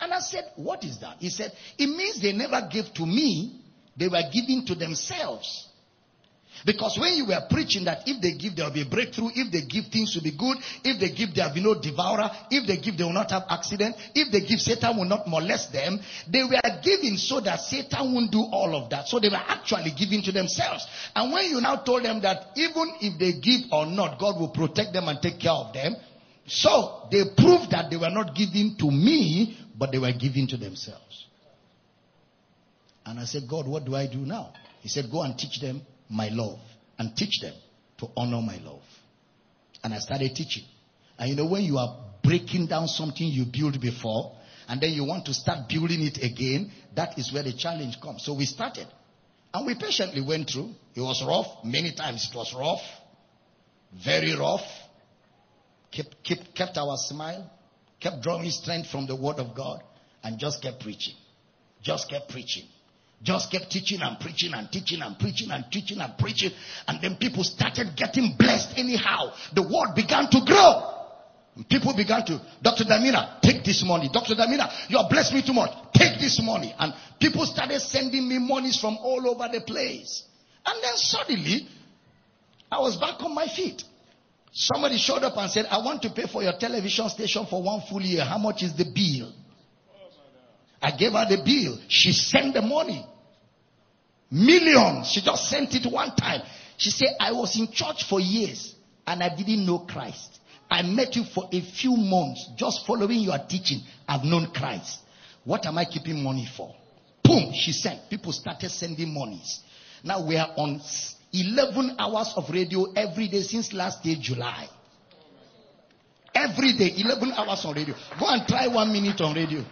And I said, What is that? He said, It means they never gave to me, they were giving to themselves. Because when you were preaching that if they give, there will be a breakthrough. If they give, things will be good. If they give, there will be no devourer. If they give, they will not have accident. If they give, Satan will not molest them. They were giving so that Satan won't do all of that. So they were actually giving to themselves. And when you now told them that even if they give or not, God will protect them and take care of them. So they proved that they were not giving to me, but they were giving to themselves. And I said, God, what do I do now? He said, go and teach them my love and teach them to honor my love. And I started teaching. And you know, when you are breaking down something you built before and then you want to start building it again, that is where the challenge comes. So we started. And we patiently went through. It was rough. Many times it was rough. Very rough. Kept, kept, kept our smile. Kept drawing strength from the word of God. And just kept preaching. Just kept preaching. Just kept teaching and preaching and teaching and preaching and teaching and preaching. And then people started getting blessed anyhow. The word began to grow. People began to, Dr. Damina, take this money. Dr. Damina, you have blessed me too much. Take this money. And people started sending me monies from all over the place. And then suddenly, I was back on my feet. Somebody showed up and said, I want to pay for your television station for one full year. How much is the bill? I gave her the bill. She sent the money. Millions. She just sent it one time. She said, I was in church for years and I didn't know Christ. I met you for a few months just following your teaching. I've known Christ. What am I keeping money for? Boom, she sent. People started sending monies. Now we are on 11 hours of radio every day since last day, July. Every day, 11 hours on radio. Go and try one minute on radio.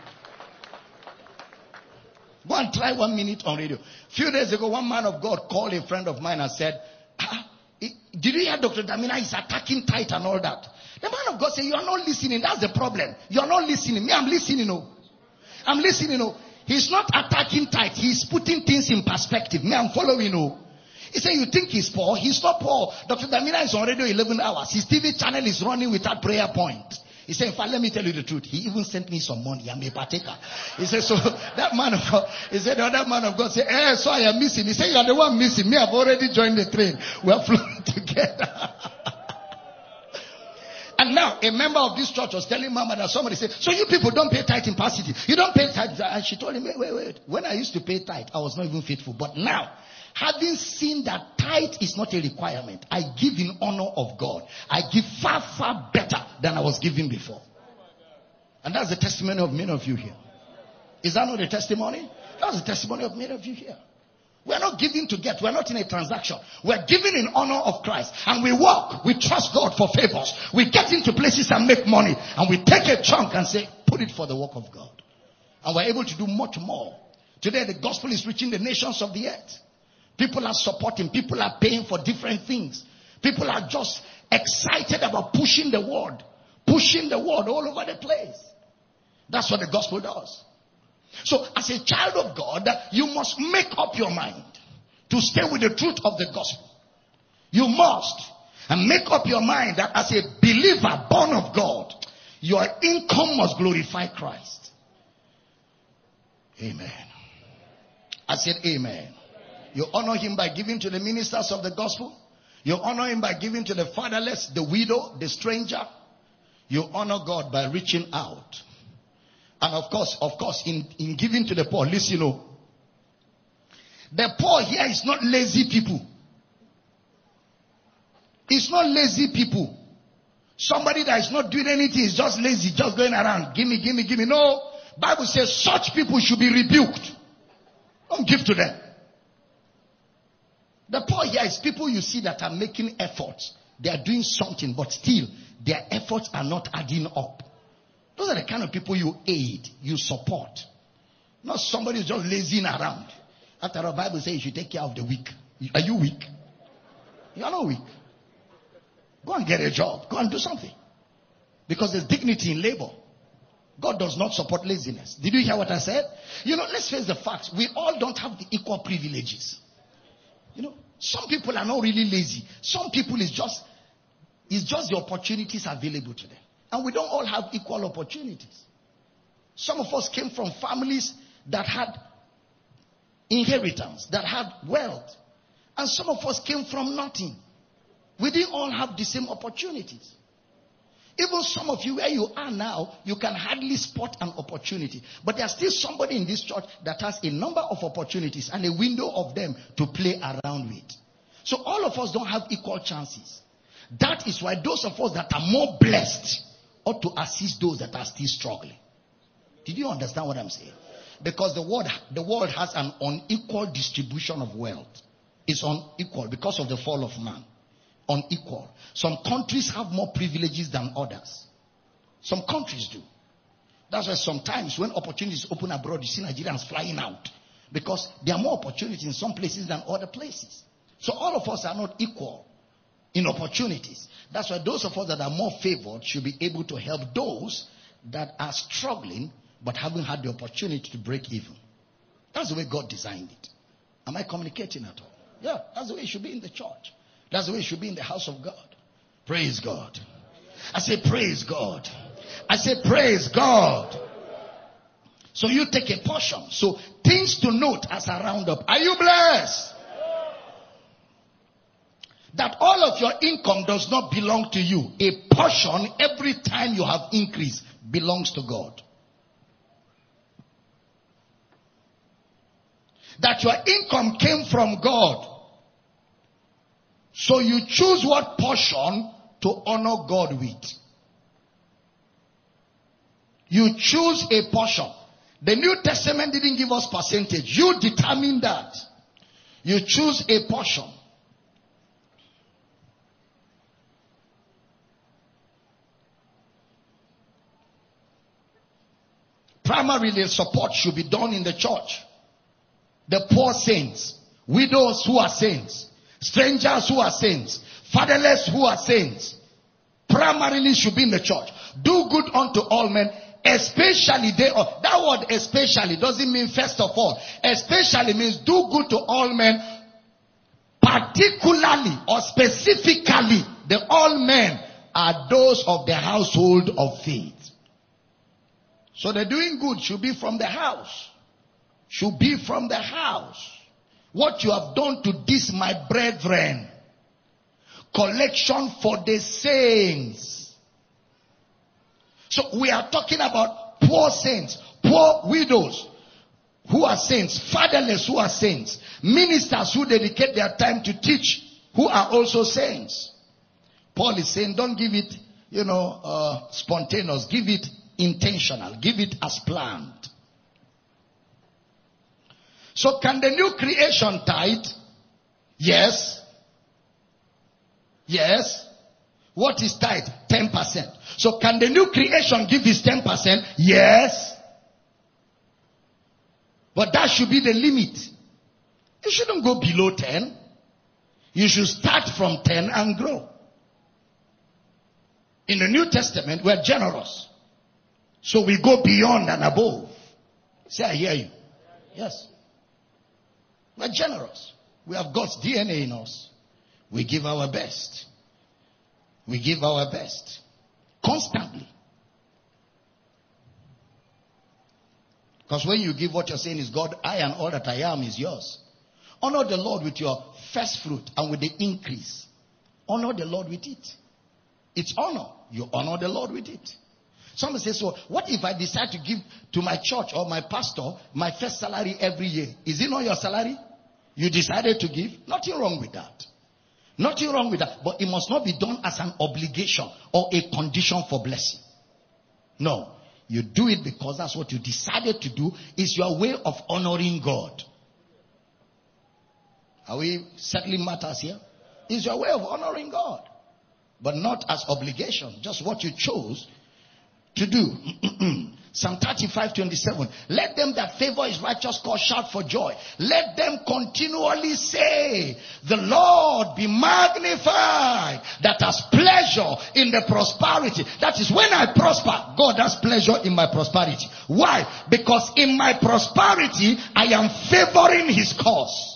Go and try one minute on radio. Few days ago, one man of God called a friend of mine and said, ah, Did you hear Dr. Damina is attacking tithe and all that? The man of God said, You are not listening. That's the problem. You are not listening. Me, I'm listening. No. I'm listening. No. He's not attacking tithe. He's putting things in perspective. Me, I'm following. No. He said, You think he's poor? He's not poor. Dr. Damina is on radio 11 hours. His TV channel is running without prayer point. He said, In fact, let me tell you the truth. He even sent me some money. I'm a partaker. He said, So that man of God, he said, The other man of God said, Eh, so I am missing. He said, You are the one missing. Me, I've already joined the train. We are flowing together. And now a member of this church was telling Mama that somebody said, So you people don't pay tithe in City. You don't pay tithe. And she told him, wait, wait, wait. When I used to pay tithe, I was not even faithful. But now, having seen that tithe is not a requirement, I give in honor of God. I give far, far better than I was giving before. And that's the testimony of many of you here. Is that not a testimony? That's the testimony of many of you here. We're not giving to get. We're not in a transaction. We're giving in honor of Christ. And we walk. We trust God for favors. We get into places and make money. And we take a chunk and say, put it for the work of God. And we're able to do much more. Today the gospel is reaching the nations of the earth. People are supporting. People are paying for different things. People are just excited about pushing the word. Pushing the word all over the place. That's what the gospel does. So as a child of God, you must make up your mind to stay with the truth of the gospel. You must. And make up your mind that as a believer born of God, your income must glorify Christ. Amen. I said amen. You honor him by giving to the ministers of the gospel. You honor him by giving to the fatherless, the widow, the stranger. You honor God by reaching out and of course, of course, in, in giving to the poor, listen, you know, the poor here is not lazy people. It's not lazy people. Somebody that is not doing anything is just lazy, just going around. Give me, give me, give me. No. Bible says such people should be rebuked. Don't give to them. The point here is people you see that are making efforts. They are doing something, but still their efforts are not adding up. Those are the kind of people you aid, you support. Not somebody who's just lazing around. After the Bible says you should take care of the weak. Are you weak? You are not weak. Go and get a job. Go and do something. Because there's dignity in labor. God does not support laziness. Did you hear what I said? You know, let's face the facts. We all don't have the equal privileges. You know, some people are not really lazy. Some people is just, it's just the opportunities available to them. And we don't all have equal opportunities. Some of us came from families that had inheritance, that had wealth. And some of us came from nothing. We didn't all have the same opportunities. Even some of you where you are now, you can hardly spot an opportunity. But there's still somebody in this church that has a number of opportunities and a window of them to play around with. So all of us don't have equal chances. That is why those of us that are more blessed ought to assist those that are still struggling. Did you understand what I'm saying? Because the world, the world has an unequal distribution of wealth. It's unequal because of the fall of man. Unequal. Some countries have more privileges than others. Some countries do. That's why sometimes when opportunities open abroad, you see Nigerians flying out because there are more opportunities in some places than other places. So all of us are not equal in opportunities. That's why those of us that are more favored should be able to help those that are struggling but haven't had the opportunity to break even. That's the way God designed it. Am I communicating at all? Yeah, that's the way it should be in the church. That's the way it should be in the house of God. Praise God. I say, Praise God. I say, Praise God. So you take a portion. So things to note as a roundup. Are you blessed? That all of your income does not belong to you. A portion every time you have increase belongs to God. That your income came from God. So you choose what portion to honor God with. You choose a portion. The New Testament didn't give us percentage. You determine that. You choose a portion. Primarily, support should be done in the church. The poor saints, widows who are saints, strangers who are saints, fatherless who are saints, primarily should be in the church. Do good unto all men, especially they. Oh, that word especially doesn't mean first of all. Especially means do good to all men, particularly or specifically. The all men are those of the household of faith. So the doing good should be from the house. Should be from the house. What you have done to this, my brethren, collection for the saints. So we are talking about poor saints, poor widows who are saints, fatherless who are saints, ministers who dedicate their time to teach who are also saints. Paul is saying, don't give it, you know, uh, spontaneous. Give it intentional. Give it as planned. So can the new creation tithe? Yes. Yes. What is tithe? 10%. So can the new creation give his 10%? Yes. But that should be the limit. You shouldn't go below 10. You should start from 10 and grow. In the New Testament, we're generous. So we go beyond and above. Say, I hear you. Yes. We're generous. We have God's DNA in us. We give our best. We give our best. Constantly. Because when you give what you're saying is God, I and all that I am is yours. Honor the Lord with your first fruit and with the increase. Honor the Lord with it. It's honor. You honor the Lord with it. Someone says, so what if I decide to give to my church or my pastor my first salary every year? Is it not your salary? You decided to give? Nothing wrong with that. Nothing wrong with that. But it must not be done as an obligation or a condition for blessing. No. You do it because that's what you decided to do. Is your way of honoring God. Are we settling matters here? Is your way of honoring God. But not as obligation. Just what you chose to do. Psalm 35, 27. Let them that favor his righteous cause shout for joy. Let them continually say, the Lord be magnified that has pleasure in the prosperity. That is when I prosper, God has pleasure in my prosperity. Why? Because in my prosperity, I am favoring his cause.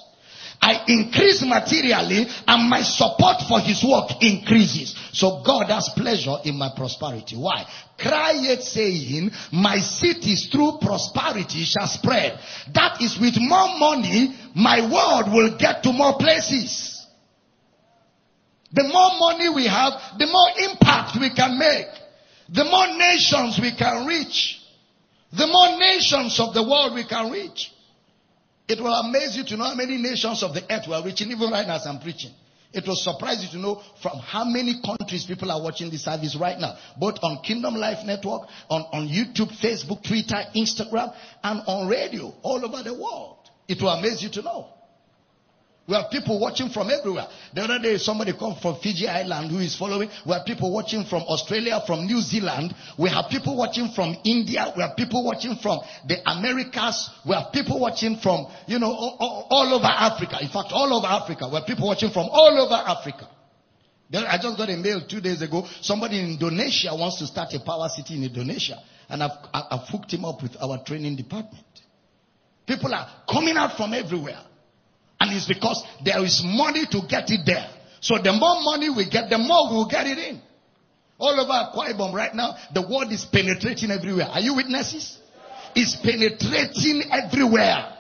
I increase materially and my support for his work increases. So God has pleasure in my prosperity. Why? Cry yet saying, my cities through prosperity shall spread. That is with more money, my word will get to more places. The more money we have, the more impact we can make. The more nations we can reach. The more nations of the world we can reach. It will amaze you to know how many nations of the earth we are reaching, even right now as I'm preaching. It will surprise you to know from how many countries people are watching this service right now, both on Kingdom Life Network, on, on YouTube, Facebook, Twitter, Instagram, and on radio all over the world. It will amaze you to know. We have people watching from everywhere. The other day, somebody come from Fiji Island who is following. We have people watching from Australia, from New Zealand. We have people watching from India. We have people watching from the Americas. We have people watching from, you know, all, all over Africa. In fact, all over Africa. We have people watching from all over Africa. I just got a mail two days ago. Somebody in Indonesia wants to start a power city in Indonesia. And I've, I've hooked him up with our training department. People are coming out from everywhere. And it's because there is money to get it there. So the more money we get, the more we'll get it in. All over Akwa Ibom right now, the word is penetrating everywhere. Are you witnesses? It's penetrating everywhere.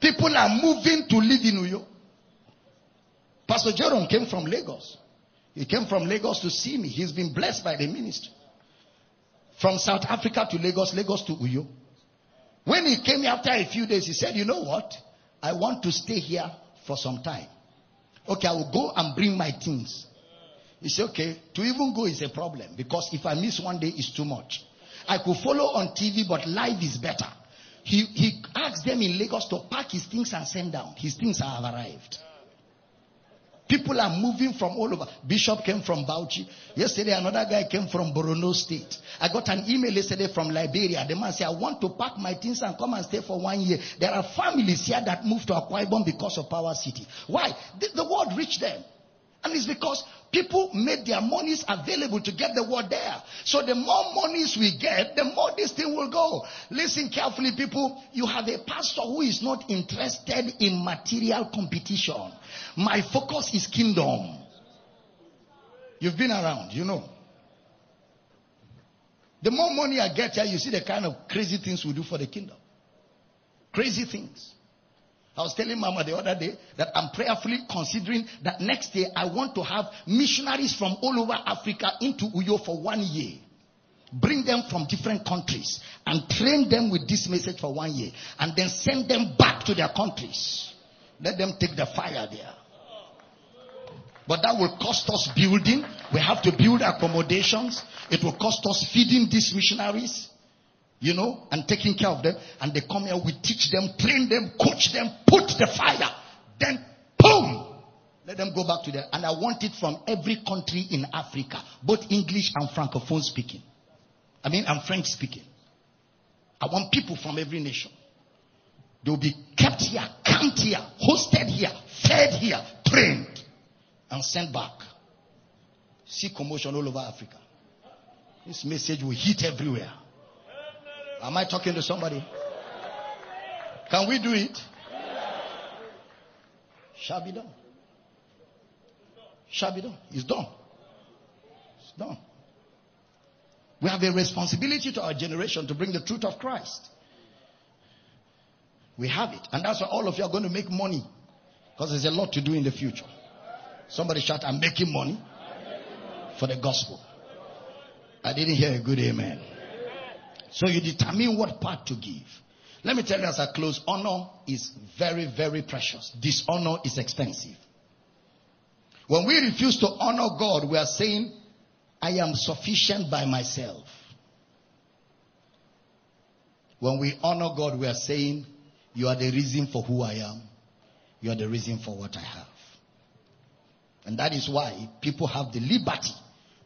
People are moving to live in Uyo. Pastor Jerome came from Lagos. He came from Lagos to see me. He's been blessed by the ministry. From South Africa to Lagos, Lagos to Uyo. When he came after a few days, he said, You know what? I want to stay here for some time. Okay, I will go and bring my things. He said, okay, to even go is a problem because if I miss one day, it's too much. I could follow on TV, but live is better. He, he asked them in Lagos to pack his things and send down. His things have arrived. People are moving from all over. Bishop came from Bauchi. Yesterday, another guy came from Borno State. I got an email yesterday from Liberia. The man said, I want to pack my things and come and stay for one year. There are families here that moved to Akwa Ibom because of Power City. Why? The, the word reached them. And it's because people made their monies available to get the word there. So the more monies we get, the more this thing will go. Listen carefully, people. You have a pastor who is not interested in material competition. My focus is kingdom. You've been around, you know. The more money I get here, you see the kind of crazy things we do for the kingdom. Crazy things. I was telling Mama the other day that I'm prayerfully considering that next year I want to have missionaries from all over Africa into Uyo for one year. Bring them from different countries and train them with this message for one year and then send them back to their countries. Let them take the fire there. But that will cost us building. We have to build accommodations. It will cost us feeding these missionaries, you know, and taking care of them. And they come here, we teach them, train them, coach them, put the fire. Then, boom! Let them go back to there. And I want it from every country in Africa, both English and Francophone speaking. I mean, I'm French speaking. I want people from every nation. They will be kept here, camped here, hosted here, fed here, trained, and sent back. See commotion all over Africa. This message will hit everywhere. Am I talking to somebody? Can we do it? Shall be done. Shall be done. It's done. It's done. We have a responsibility to our generation to bring the truth of Christ. We have it. And that's why all of you are going to make money. Because there's a lot to do in the future. Somebody shout, I'm making money for the gospel. I didn't hear a good amen. So you determine what part to give. Let me tell you as I close, honor is very, very precious. Dishonor is expensive. When we refuse to honor God, we are saying, I am sufficient by myself. When we honor God, we are saying, You are the reason for who I am. You are the reason for what I have. And that is why people have the liberty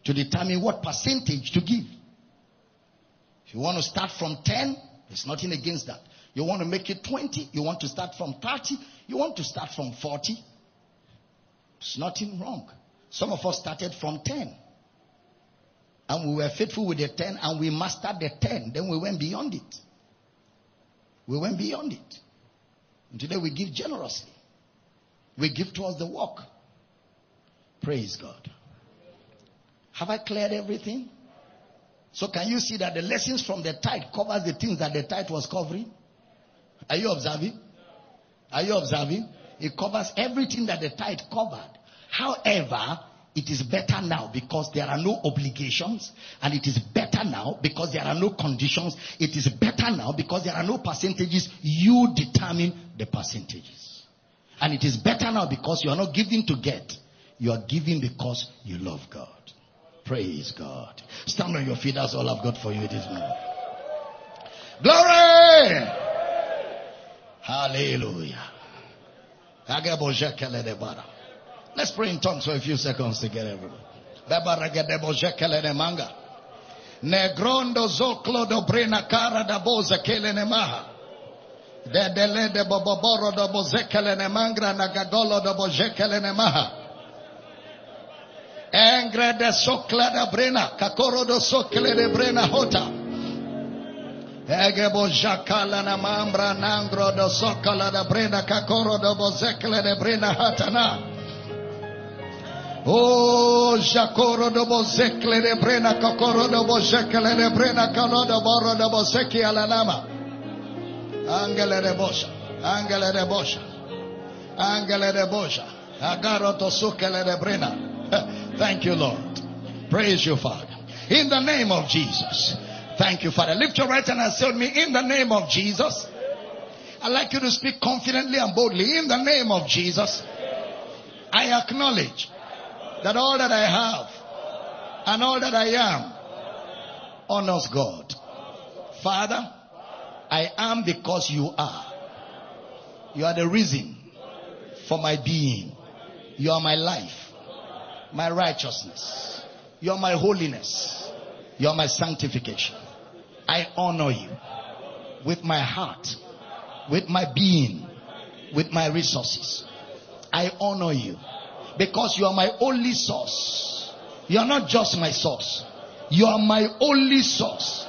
to determine what percentage to give. If you want to start from 10, there's nothing against that. You want to make it 20, you want to start from 30, you want to start from 40. There's nothing wrong. Some of us started from 10. And we were faithful with the 10 and we mastered the 10. Then we went beyond it. We went beyond it. And today we give generously. We give towards the work. Praise God. Have I cleared everything? So can you see that the lessons from the tithe covers the things that the tithe was covering? Are you observing? Are you observing? It covers everything that the tithe covered. However, it is better now because there are no obligations and it is better now because there are no conditions. It is better now because there are no percentages. You determine the percentages. And it is better now because you are not giving to get. You are giving because you love God. Praise God. Stand on your feet. That's all I've got for you this morning. Glory! Hallelujah. Let's pray in tongues for a few seconds together, everybody. Negrondo zoklo do brena cara da boza kele nemaha. De de boboboro do na gagolo do. Engre de sokla da brena, kakoro do sokle de brena hota. Ege bojakala na mambra nangro do sokala da brena, kakoro do bozekele de brena hatana. Oh, Jakoro do Bozekle de Brena, kakoro do Bozekle de Brena, Kano do Boro do Bozeki Alanama. Angele de Bosha, Angele de Bosha, Angele de Bosha, Agaro to Sukele de Brena. Thank you, Lord. Praise you, Father. In the name of Jesus. Thank you, Father. Lift your right hand and say me, in the name of Jesus. I'd like you to speak confidently and boldly. In the name of Jesus, I acknowledge that all that I have and all that I am honors God. Father, I am because you are. You are the reason for my being. You are my life, my righteousness. You are my holiness. You are my sanctification. I honor you with my heart, with my being, with my resources. I honor you because you are my only source. You are not just my source. You are my only source.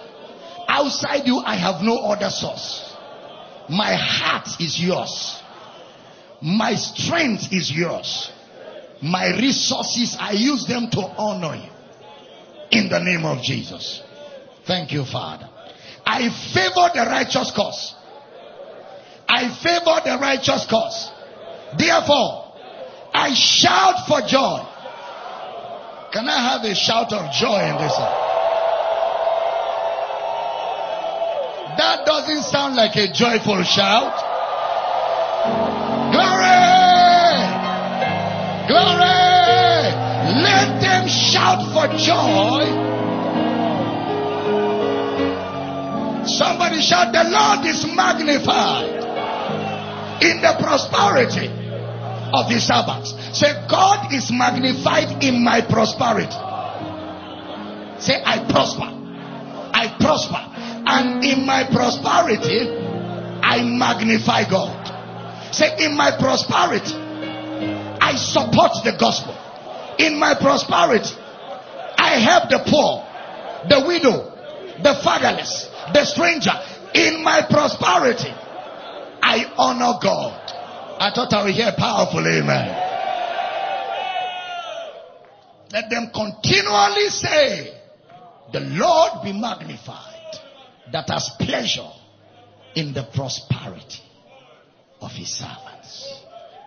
Outside you, I have no other source. My heart is yours. My strength is yours. My resources, I use them to honor you. In the name of Jesus. Thank you, Father. I favor the righteous cause. I favor the righteous cause. Therefore, I shout for joy. Can I have a shout of joy in this? That doesn't sound like a joyful shout. Glory! Let them shout for joy. Somebody shout, the Lord is magnified in the prosperity of his servants. Say, God is magnified in my prosperity. Say, I prosper. I prosper. And in my prosperity, I magnify God. Say, in my prosperity, I support the gospel. In my prosperity, I help the poor, the widow, the fatherless, the stranger. In my prosperity, I honor God. I thought I would hear powerful amen. Let them continually say, The Lord be magnified that has pleasure in the prosperity of his servants.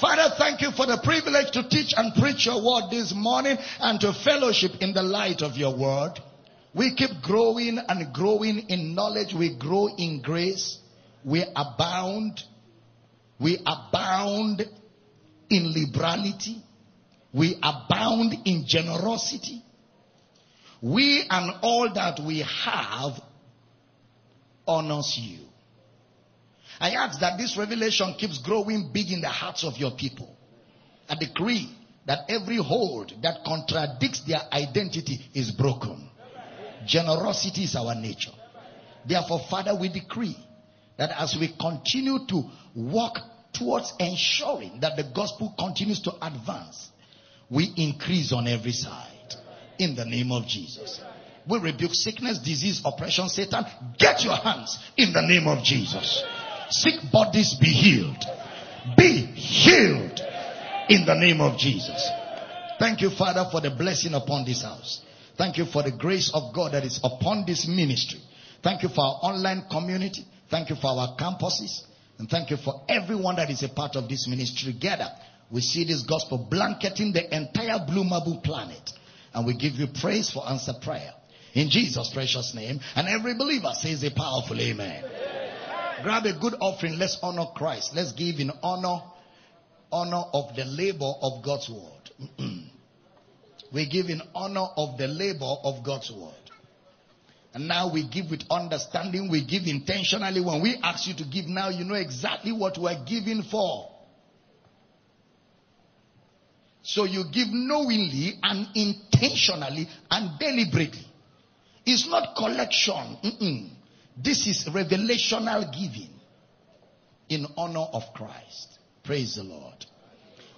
Father, thank you for the privilege to teach and preach your word this morning and to fellowship in the light of your word. We keep growing and growing in knowledge. We grow in grace. We abound. We abound in liberality. We abound in generosity. We and all that we have honors you. I ask that this revelation keeps growing big in the hearts of your people. I decree that every hold that contradicts their identity is broken. Generosity is our nature. Therefore, Father, we decree that as we continue to walk towards ensuring that the gospel continues to advance, we increase on every side. In the name of Jesus. We rebuke sickness, disease, oppression, Satan. Get your hands in the name of Jesus. Sick bodies be healed. Be healed in the name of Jesus. Thank you, Father, for the blessing upon this house. Thank you for the grace of God that is upon this ministry. Thank you for our online community. Thank you for our campuses. And thank you for everyone that is a part of this ministry together. We see this gospel blanketing the entire Blue Marble planet. And we give you praise for answer prayer. In Jesus' precious name. And every believer says a powerful amen. amen. Grab a good offering. Let's honor Christ. Let's give in honor, honor of the labor of God's word. we give in honor of the labor of God's word. And now we give with understanding. We give intentionally. When we ask you to give now, you know exactly what we're giving for. So you give knowingly and intentionally and deliberately. It's not collection. Mm-mm. This is revelational giving in honor of Christ. Praise the Lord.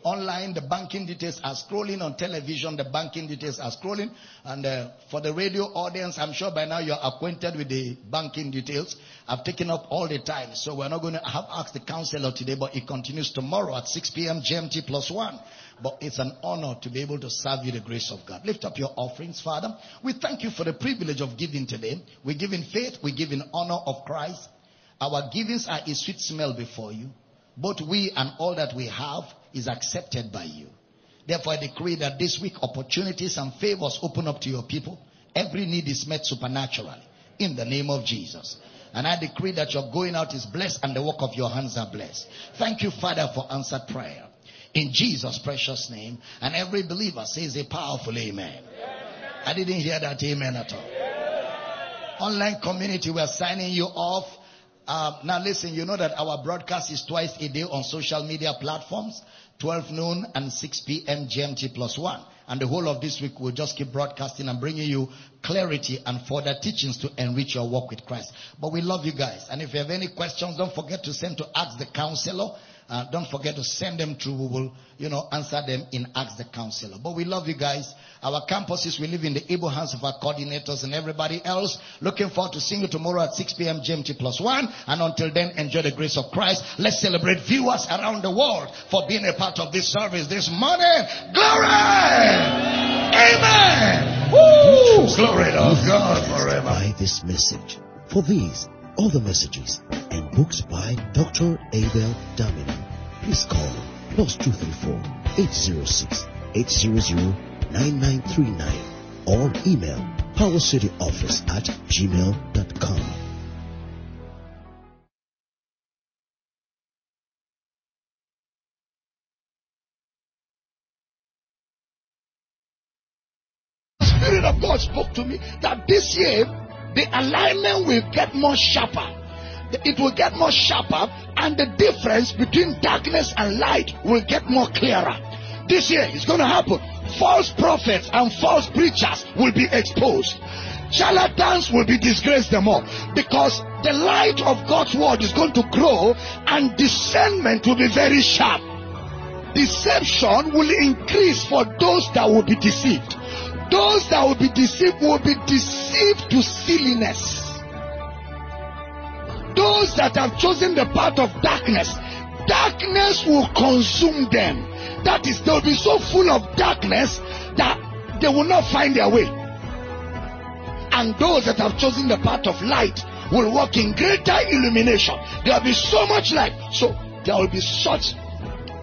Online, the banking details are scrolling. On television, the banking details are scrolling. And uh, for the radio audience, I'm sure by now you're acquainted with the banking details. I've taken up all the time. So we're not going to have asked the counselor today, but it continues tomorrow at 6 p.m. GMT plus one. But it's an honor to be able to serve you the grace of God. Lift up your offerings, Father. We thank you for the privilege of giving today. We give in faith. We give in honor of Christ. Our givings are a sweet smell before you. Both we and all that we have is accepted by you. Therefore, I decree that this week opportunities and favors open up to your people. Every need is met supernaturally in the name of Jesus. And I decree that your going out is blessed and the work of your hands are blessed. Thank you, Father, for answered prayer. In Jesus' precious name. And every believer says a powerful amen. I didn't hear that amen at all. Online community, we're signing you off. Um, now listen, you know that our broadcast is twice a day on social media platforms, 12 noon and 6 p.m. GMT plus one. And the whole of this week we'll just keep broadcasting and bringing you clarity and further teachings to enrich your walk with Christ. But we love you guys. And if you have any questions, don't forget to send to Ask the Counselor. Uh, don't forget to send them through. We will, you know, answer them in Ask the Counselor. But we love you guys. Our campuses, we live in the able hands of our coordinators and everybody else. Looking forward to seeing you tomorrow at 6 p.m. GMT plus one. And until then, enjoy the grace of Christ. Let's celebrate viewers around the world for being a part of this service this morning. Glory! Amen! Woo! Glory to God forever. By this message. For these, all the messages and books by Dr. Abel Damina. Please call plus 234 806 800 9939 or email powercityoffice at gmail.com. Spirit of God spoke to me that this year the alignment will get more sharper. It will get more sharper, and the difference between darkness and light will get more clearer. This year is going to happen. False prophets and false preachers will be exposed. Charlatans will be disgraced the more because the light of God's word is going to grow and discernment will be very sharp. Deception will increase for those that will be deceived. Those that will be deceived will be deceived to silliness. Those that have chosen the path of darkness, darkness will consume them. That is, they'll be so full of darkness that they will not find their way. And those that have chosen the path of light will walk in greater illumination. There will be so much light. So there will be such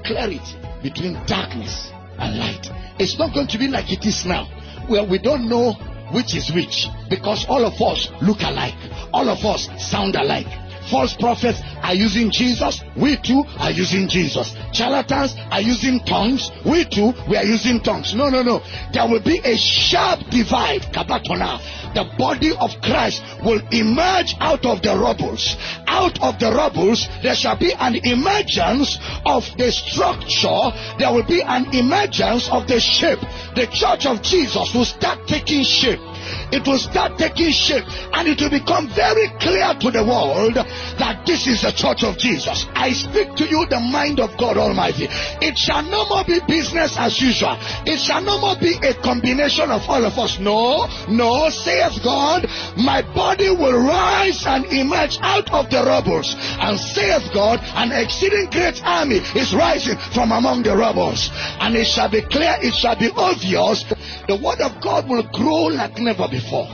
clarity between darkness and light. It's not going to be like it is now well, we don't know which is which because all of us look alike, all of us sound alike. False prophets are using Jesus. We too are using Jesus. Charlatans are using tongues. We too, we are using tongues. No, no, no. There will be a sharp divide. Kabatona. The body of Christ will emerge out of the rubbles. Out of the rubbles, there shall be an emergence of the structure. There will be an emergence of the shape. The church of Jesus will start taking shape it will start taking shape and it will become very clear to the world that this is the church of Jesus. I speak to you the mind of God Almighty. It shall no more be business as usual. It shall no more be a combination of all of us. No, no, saith God, my body will rise and emerge out of the rubbles. And saith God, an exceeding great army is rising from among the rubbles. And it shall be clear, it shall be obvious. The word of God will grow like never before.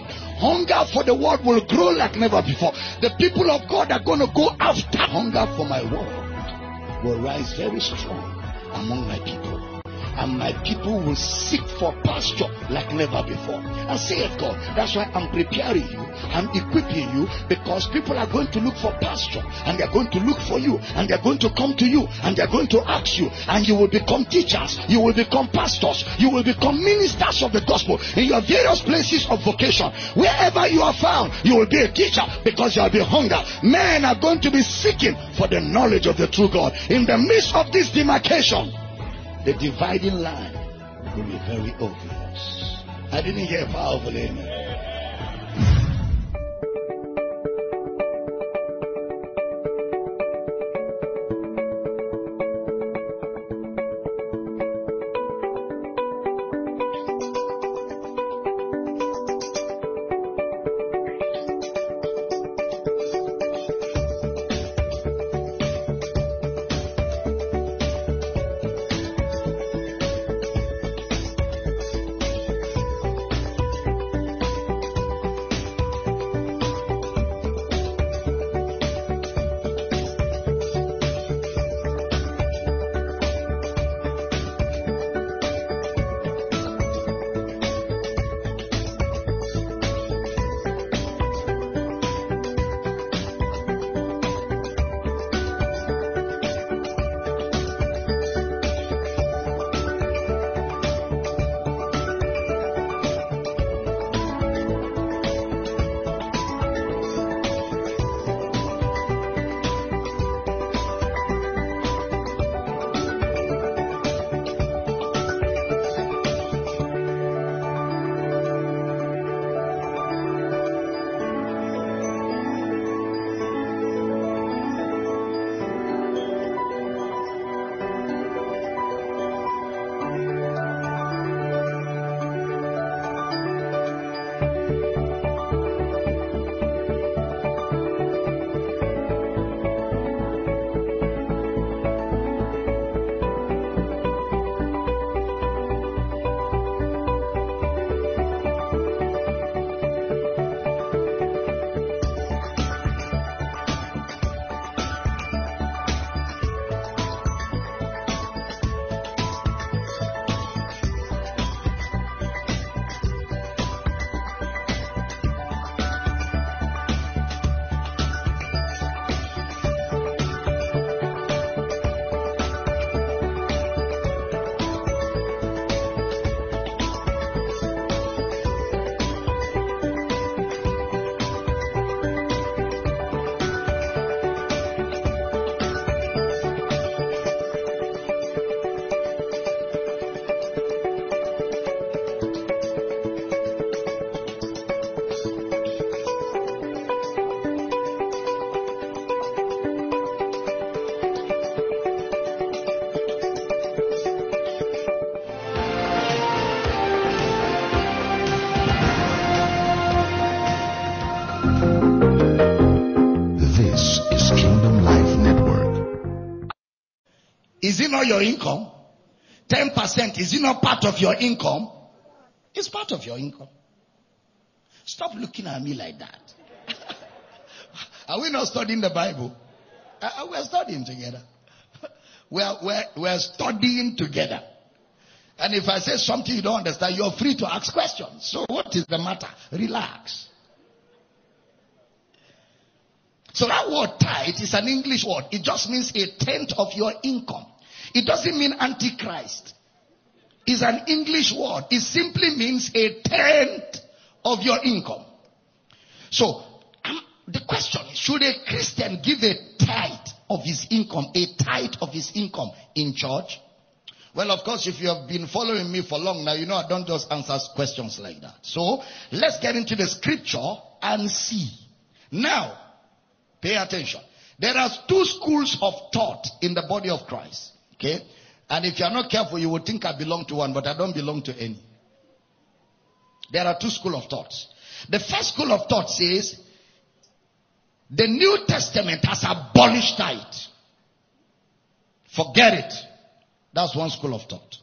Hunger for the word will grow like never before. The people of God are going to go after hunger for my word will rise very strong among my people and my people will seek for pasture like never before. And say it, God. That's why I'm preparing you. I'm equipping you because people are going to look for pasture and they're going to look for you and they're going to come to you and they're going to ask you and you will become teachers. You will become pastors. You will become ministers of the gospel in your various places of vocation. Wherever you are found, you will be a teacher because there will be hunger. Men are going to be seeking for the knowledge of the true God. In the midst of this demarcation, the dividing line will be very obvious. I didn't hear powerful amen. Not your income? 10% is it not part of your income? It's part of your income. Stop looking at me like that. are we not studying the Bible? Uh, uh, we're studying together. We're, we're, we're studying together. And if I say something you don't understand, you're free to ask questions. So what is the matter? Relax. So that word tithe is an English word. It just means a tenth of your income. It doesn't mean antichrist. It's an English word. It simply means a tenth of your income. So um, the question is, should a Christian give a tithe of his income, a tithe of his income in church? Well, of course, if you have been following me for long now, you know I don't just answer questions like that. So let's get into the scripture and see. Now, Pay attention. There are two schools of thought in the body of Christ. Okay? And if you are not careful, you will think I belong to one, but I don't belong to any. There are two schools of thoughts. The first school of thought says the New Testament has abolished tithe. Forget it. That's one school of thought.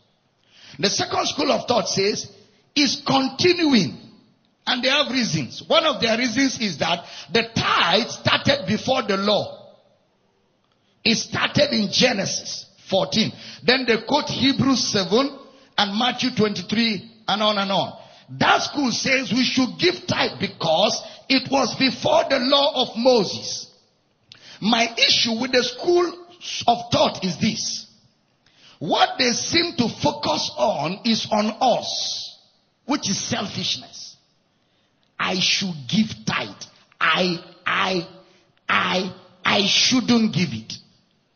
The second school of thought says is continuing. And they have reasons. One of their reasons is that the tithe started before the law. It started in Genesis 14. Then they quote Hebrews 7 and Matthew 23 and on and on. That school says we should give tithe because it was before the law of Moses. My issue with the school of thought is this. What they seem to focus on is on us, which is selfishness. I should give tithe. I, I, I, I shouldn't give it.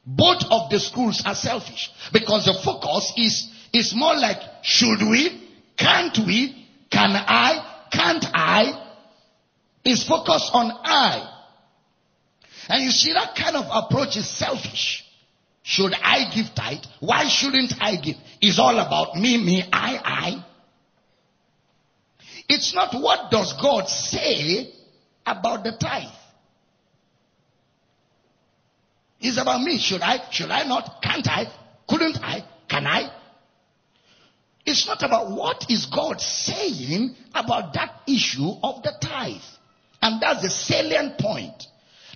Both of the schools are selfish because the focus is, is more like, should we? Can't we? Can I? Can't I? Is focused on I. And you see that kind of approach is selfish. Should I give tithe? Why shouldn't I give? It's all about me, me, I, I. It's not what does God say about the tithe. It's about me. Should I? Should I not? Can't I? Couldn't I? Can I? It's not about what is God saying about that issue of the tithe. And that's the salient point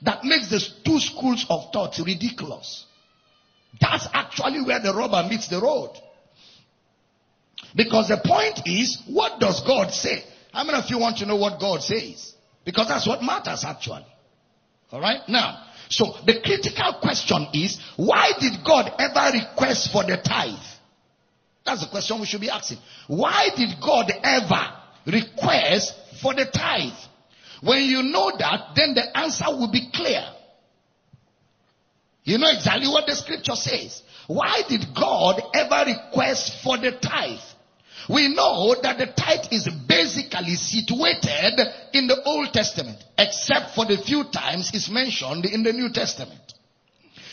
that makes the two schools of thought ridiculous. That's actually where the rubber meets the road. Because the point is, what does God say? How many of you want to know what God says? Because that's what matters actually. Alright? Now, so the critical question is, why did God ever request for the tithe? That's the question we should be asking. Why did God ever request for the tithe? When you know that, then the answer will be clear. You know exactly what the scripture says. Why did God ever request for the tithe? We know that the tithe is basically situated in the Old Testament, except for the few times it's mentioned in the New Testament.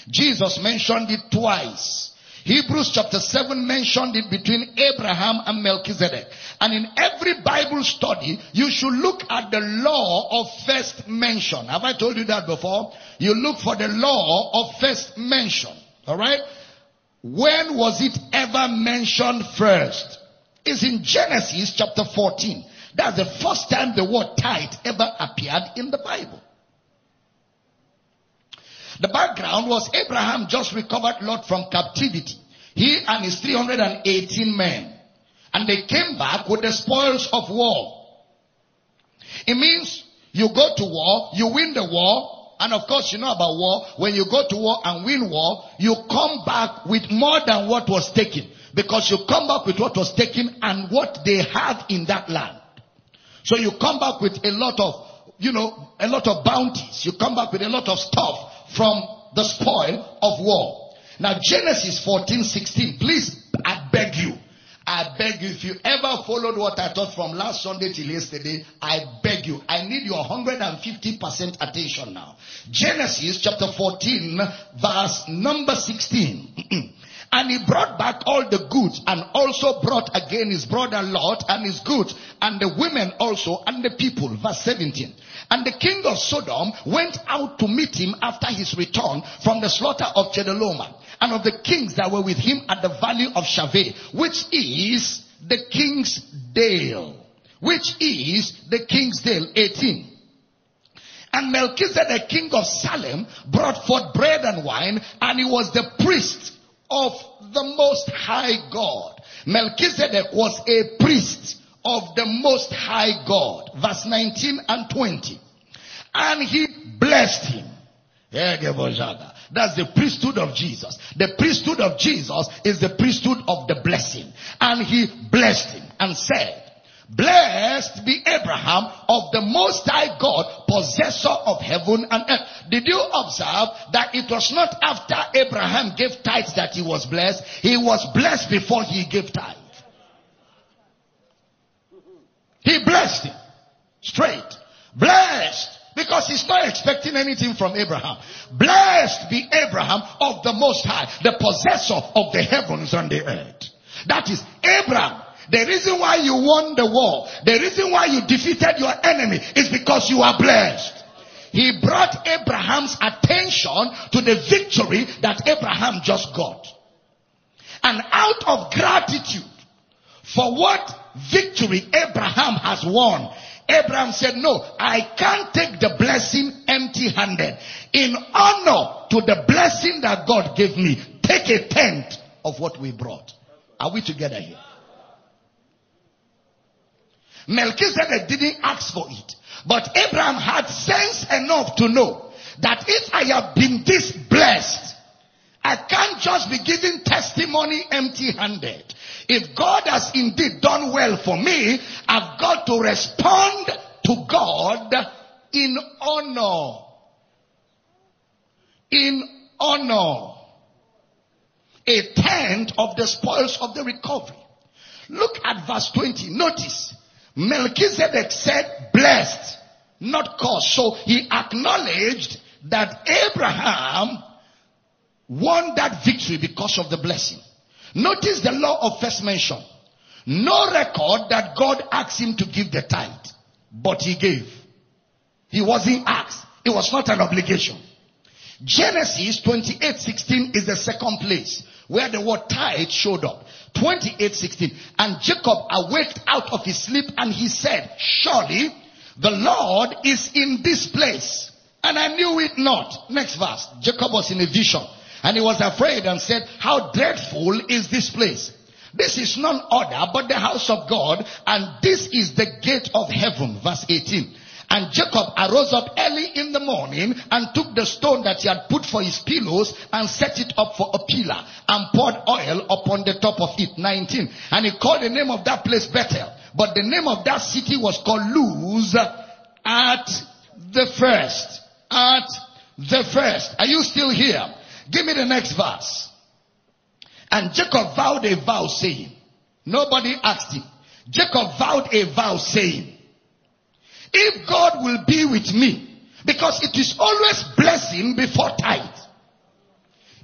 Jesus mentioned it twice. Hebrews chapter 7 mentioned it between Abraham and Melchizedek. And in every Bible study, you should look at the law of first mention. Have I told you that before? You look for the law of first mention. Alright? When was it ever mentioned first? It's in Genesis chapter 14. That's the first time the word tithe ever appeared in the Bible. The background was Abraham just recovered Lot from captivity. He and his 318 men. And they came back with the spoils of war. It means you go to war, you win the war, and of course you know about war. When you go to war and win war, you come back with more than what was taken. Because you come back with what was taken and what they have in that land. So you come back with a lot of, you know, a lot of bounties. You come back with a lot of stuff from the spoil of war. Now Genesis 14, 16. Please, I beg you. I beg you, if you ever followed what I taught from last Sunday till yesterday, I beg you, I need your 150% attention now. Genesis chapter 14, verse number 16. And he brought back all the goods and also brought again his brother Lot and his goods and the women also and the people. Verse 17. And the king of Sodom went out to meet him after his return from the slaughter of Chedorlaomer and of the kings that were with him at the valley of Shaveh, which is the king's dale. Which is the king's dale. 18. And Melchizedek, king of Salem, brought forth bread and wine, and he was the priest of the most high God. Melchizedek was a priest of the most high God. Verse 19 and 20. And he blessed him. That's the priesthood of Jesus. The priesthood of Jesus is the priesthood of the blessing. And he blessed him and said, Blessed be Abraham of the Most High God, possessor of heaven and earth. Did you observe that it was not after Abraham gave tithes that he was blessed? He was blessed before he gave tithe. He blessed him. Straight. Blessed. Because he's not expecting anything from Abraham. Blessed be Abraham of the Most High, the possessor of the heavens and the earth. That is Abraham. The reason why you won the war, the reason why you defeated your enemy is because you are blessed. He brought Abraham's attention to the victory that Abraham just got. And out of gratitude for what victory Abraham has won, Abraham said, no, I can't take the blessing empty handed. In honor to the blessing that God gave me, take a tenth of what we brought. Are we together here? Melchizedek didn't ask for it. But Abraham had sense enough to know that if I have been this blessed, I can't just be giving testimony empty handed. If God has indeed done well for me, I've got to respond to God in honor. In honor. A tenth of the spoils of the recovery. Look at verse 20. Notice. Melchizedek said blessed, not cursed. So he acknowledged that Abraham won that victory because of the blessing. Notice the law of first mention. No record that God asked him to give the tithe, but he gave. He wasn't asked. It was not an obligation. Genesis 28:16 is the second place where the word tithe showed up. 28:16. And Jacob awaked out of his sleep and he said, surely the Lord is in this place. And I knew it not. Next verse. Jacob was in a vision and he was afraid and said, how dreadful is this place? This is none other but the house of God and this is the gate of heaven. Verse 18. And Jacob arose up early in the morning and took the stone that he had put for his pillows and set it up for a pillar and poured oil upon the top of it. 19. And he called the name of that place Bethel. But the name of that city was called Luz at the first. At the first. Are you still here? Give me the next verse. And Jacob vowed a vow saying, nobody asked him. Jacob vowed a vow saying, if God will be with me, because it is always blessing before tithe.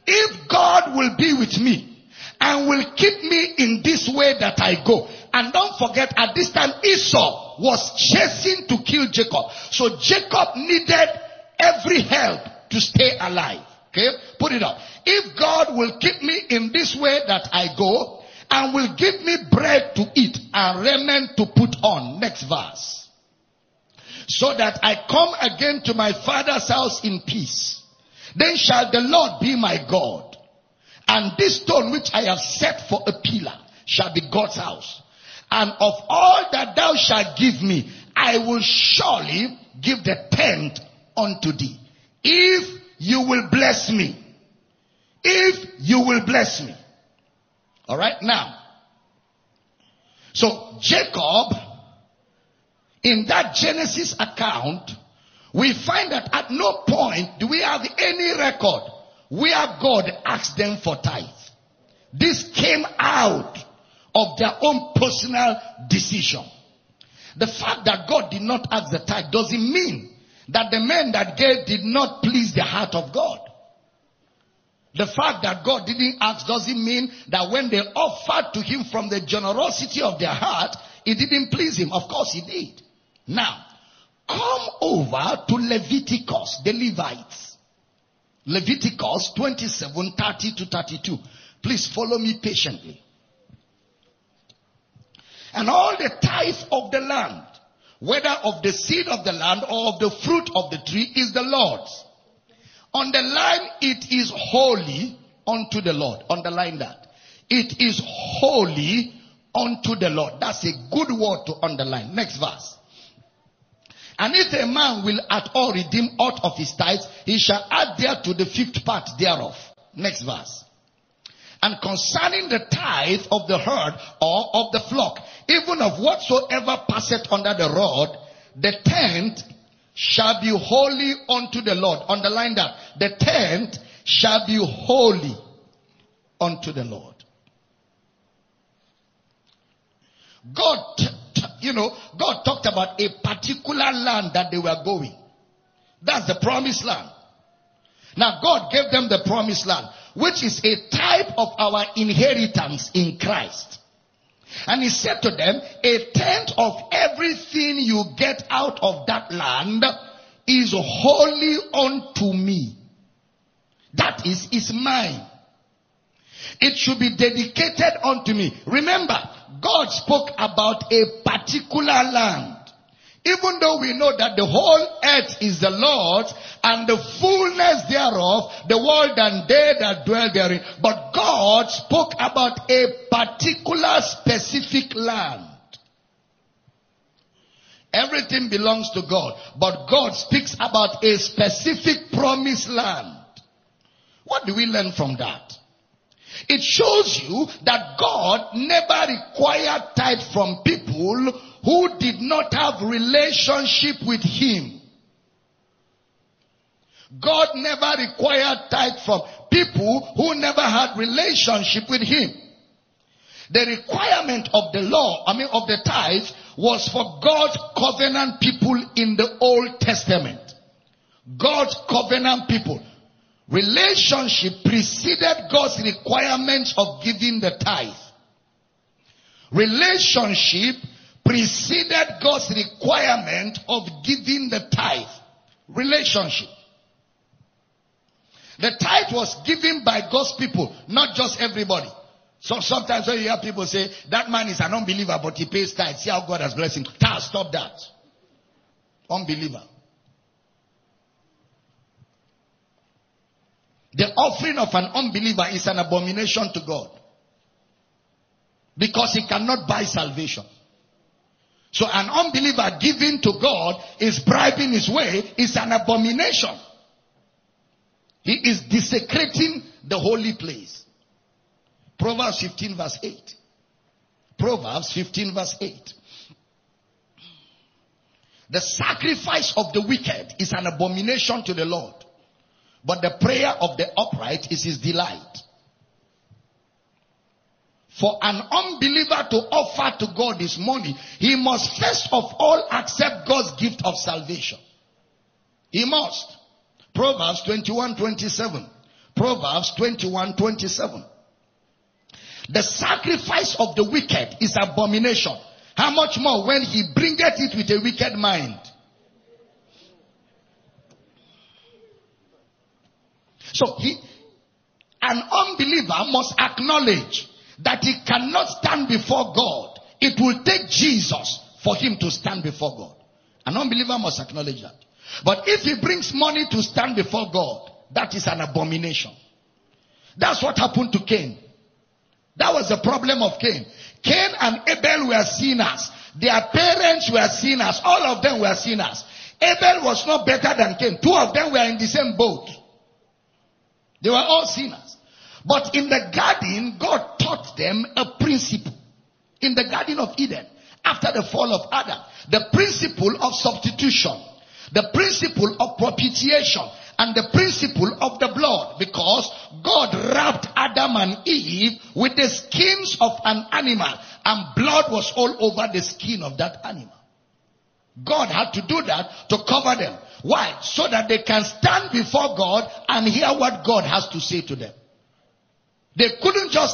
If God will be with me and will keep me in this way that I go, and don't forget at this time Esau was chasing to kill Jacob. So Jacob needed every help to stay alive. Okay? Put it up. If God will keep me in this way that I go and will give me bread to eat and raiment to put on. Next verse so that I come again to my father's house in peace. Then shall the Lord be my God. And this stone which I have set for a pillar shall be God's house. And of all that thou shalt give me, I will surely give the tenth unto thee. If you will bless me. If you will bless me. Alright now. So Jacob in that Genesis account, we find that at no point do we have any record where God asked them for tithe. This came out of their own personal decision. The fact that God did not ask the tithe doesn't mean that the men that gave did not please the heart of God. The fact that God didn't ask doesn't mean that when they offered to him from the generosity of their heart, it didn't please him. Of course he did. Now, come over to Leviticus, the Levites. Leviticus 27, 30 to 32. Please follow me patiently. And all the tithe of the land, whether of the seed of the land or of the fruit of the tree, is the Lord's. On the line, it is holy unto the Lord. Underline that. It is holy unto the Lord. That's a good word to underline. Next verse. And if a man will at all redeem aught of his tithes, he shall add there to the fifth part thereof. Next verse. And concerning the tithe of the herd or of the flock, even of whatsoever passeth under the rod, the tenth shall be holy unto the Lord. Underline that. The tenth shall be holy unto the Lord. God you know, God talked about a particular land that they were going. That's the promised land. Now God gave them the promised land, which is a type of our inheritance in Christ. And he said to them, a tenth of everything you get out of that land is holy unto me. That is, is mine. It should be dedicated unto me. Remember, God spoke about a particular land. Even though we know that the whole earth is the Lord's and the fullness thereof, the world and they that dwell therein. But God spoke about a particular specific land. Everything belongs to God, but God speaks about a specific promised land. What do we learn from that? It shows you that God never required tithe from people who did not have relationship with Him. God never required tithe from people who never had relationship with Him. The requirement of the law, I mean of the tithe, was for God's covenant people in the Old Testament. God's covenant people. Relationship preceded God's requirement of giving the tithe. Relationship preceded God's requirement of giving the tithe. Relationship. The tithe was given by God's people, not just everybody. So sometimes when you hear people say, that man is an unbeliever, but he pays tithe. See how God has blessed him. Stop that. Unbeliever. The offering of an unbeliever is an abomination to God. Because he cannot buy salvation. So an unbeliever giving to God is bribing his way is an abomination. He is desecrating the holy place. Proverbs 15 verse 8. Proverbs 15 verse 8. The sacrifice of the wicked is an abomination to the Lord. But the prayer of the upright is his delight. For an unbeliever to offer to God his money, he must first of all accept God's gift of salvation. He must. Proverbs 21, 27. Proverbs 21, 27. The sacrifice of the wicked is abomination. How much more when he bringeth it with a wicked mind? So he, an unbeliever must acknowledge that he cannot stand before God. It will take Jesus for him to stand before God. An unbeliever must acknowledge that. But if he brings money to stand before God, that is an abomination. That's what happened to Cain. That was the problem of Cain. Cain and Abel were sinners. Their parents were sinners. All of them were sinners. Abel was not better than Cain. Two of them were in the same boat. They were all sinners. But in the garden, God taught them a principle. In the Garden of Eden, after the fall of Adam, the principle of substitution, the principle of propitiation, and the principle of the blood because God wrapped Adam and Eve with the skins of an animal and blood was all over the skin of that animal. God had to do that to cover them. Why? So that they can stand before God and hear what God has to say to them. They couldn't just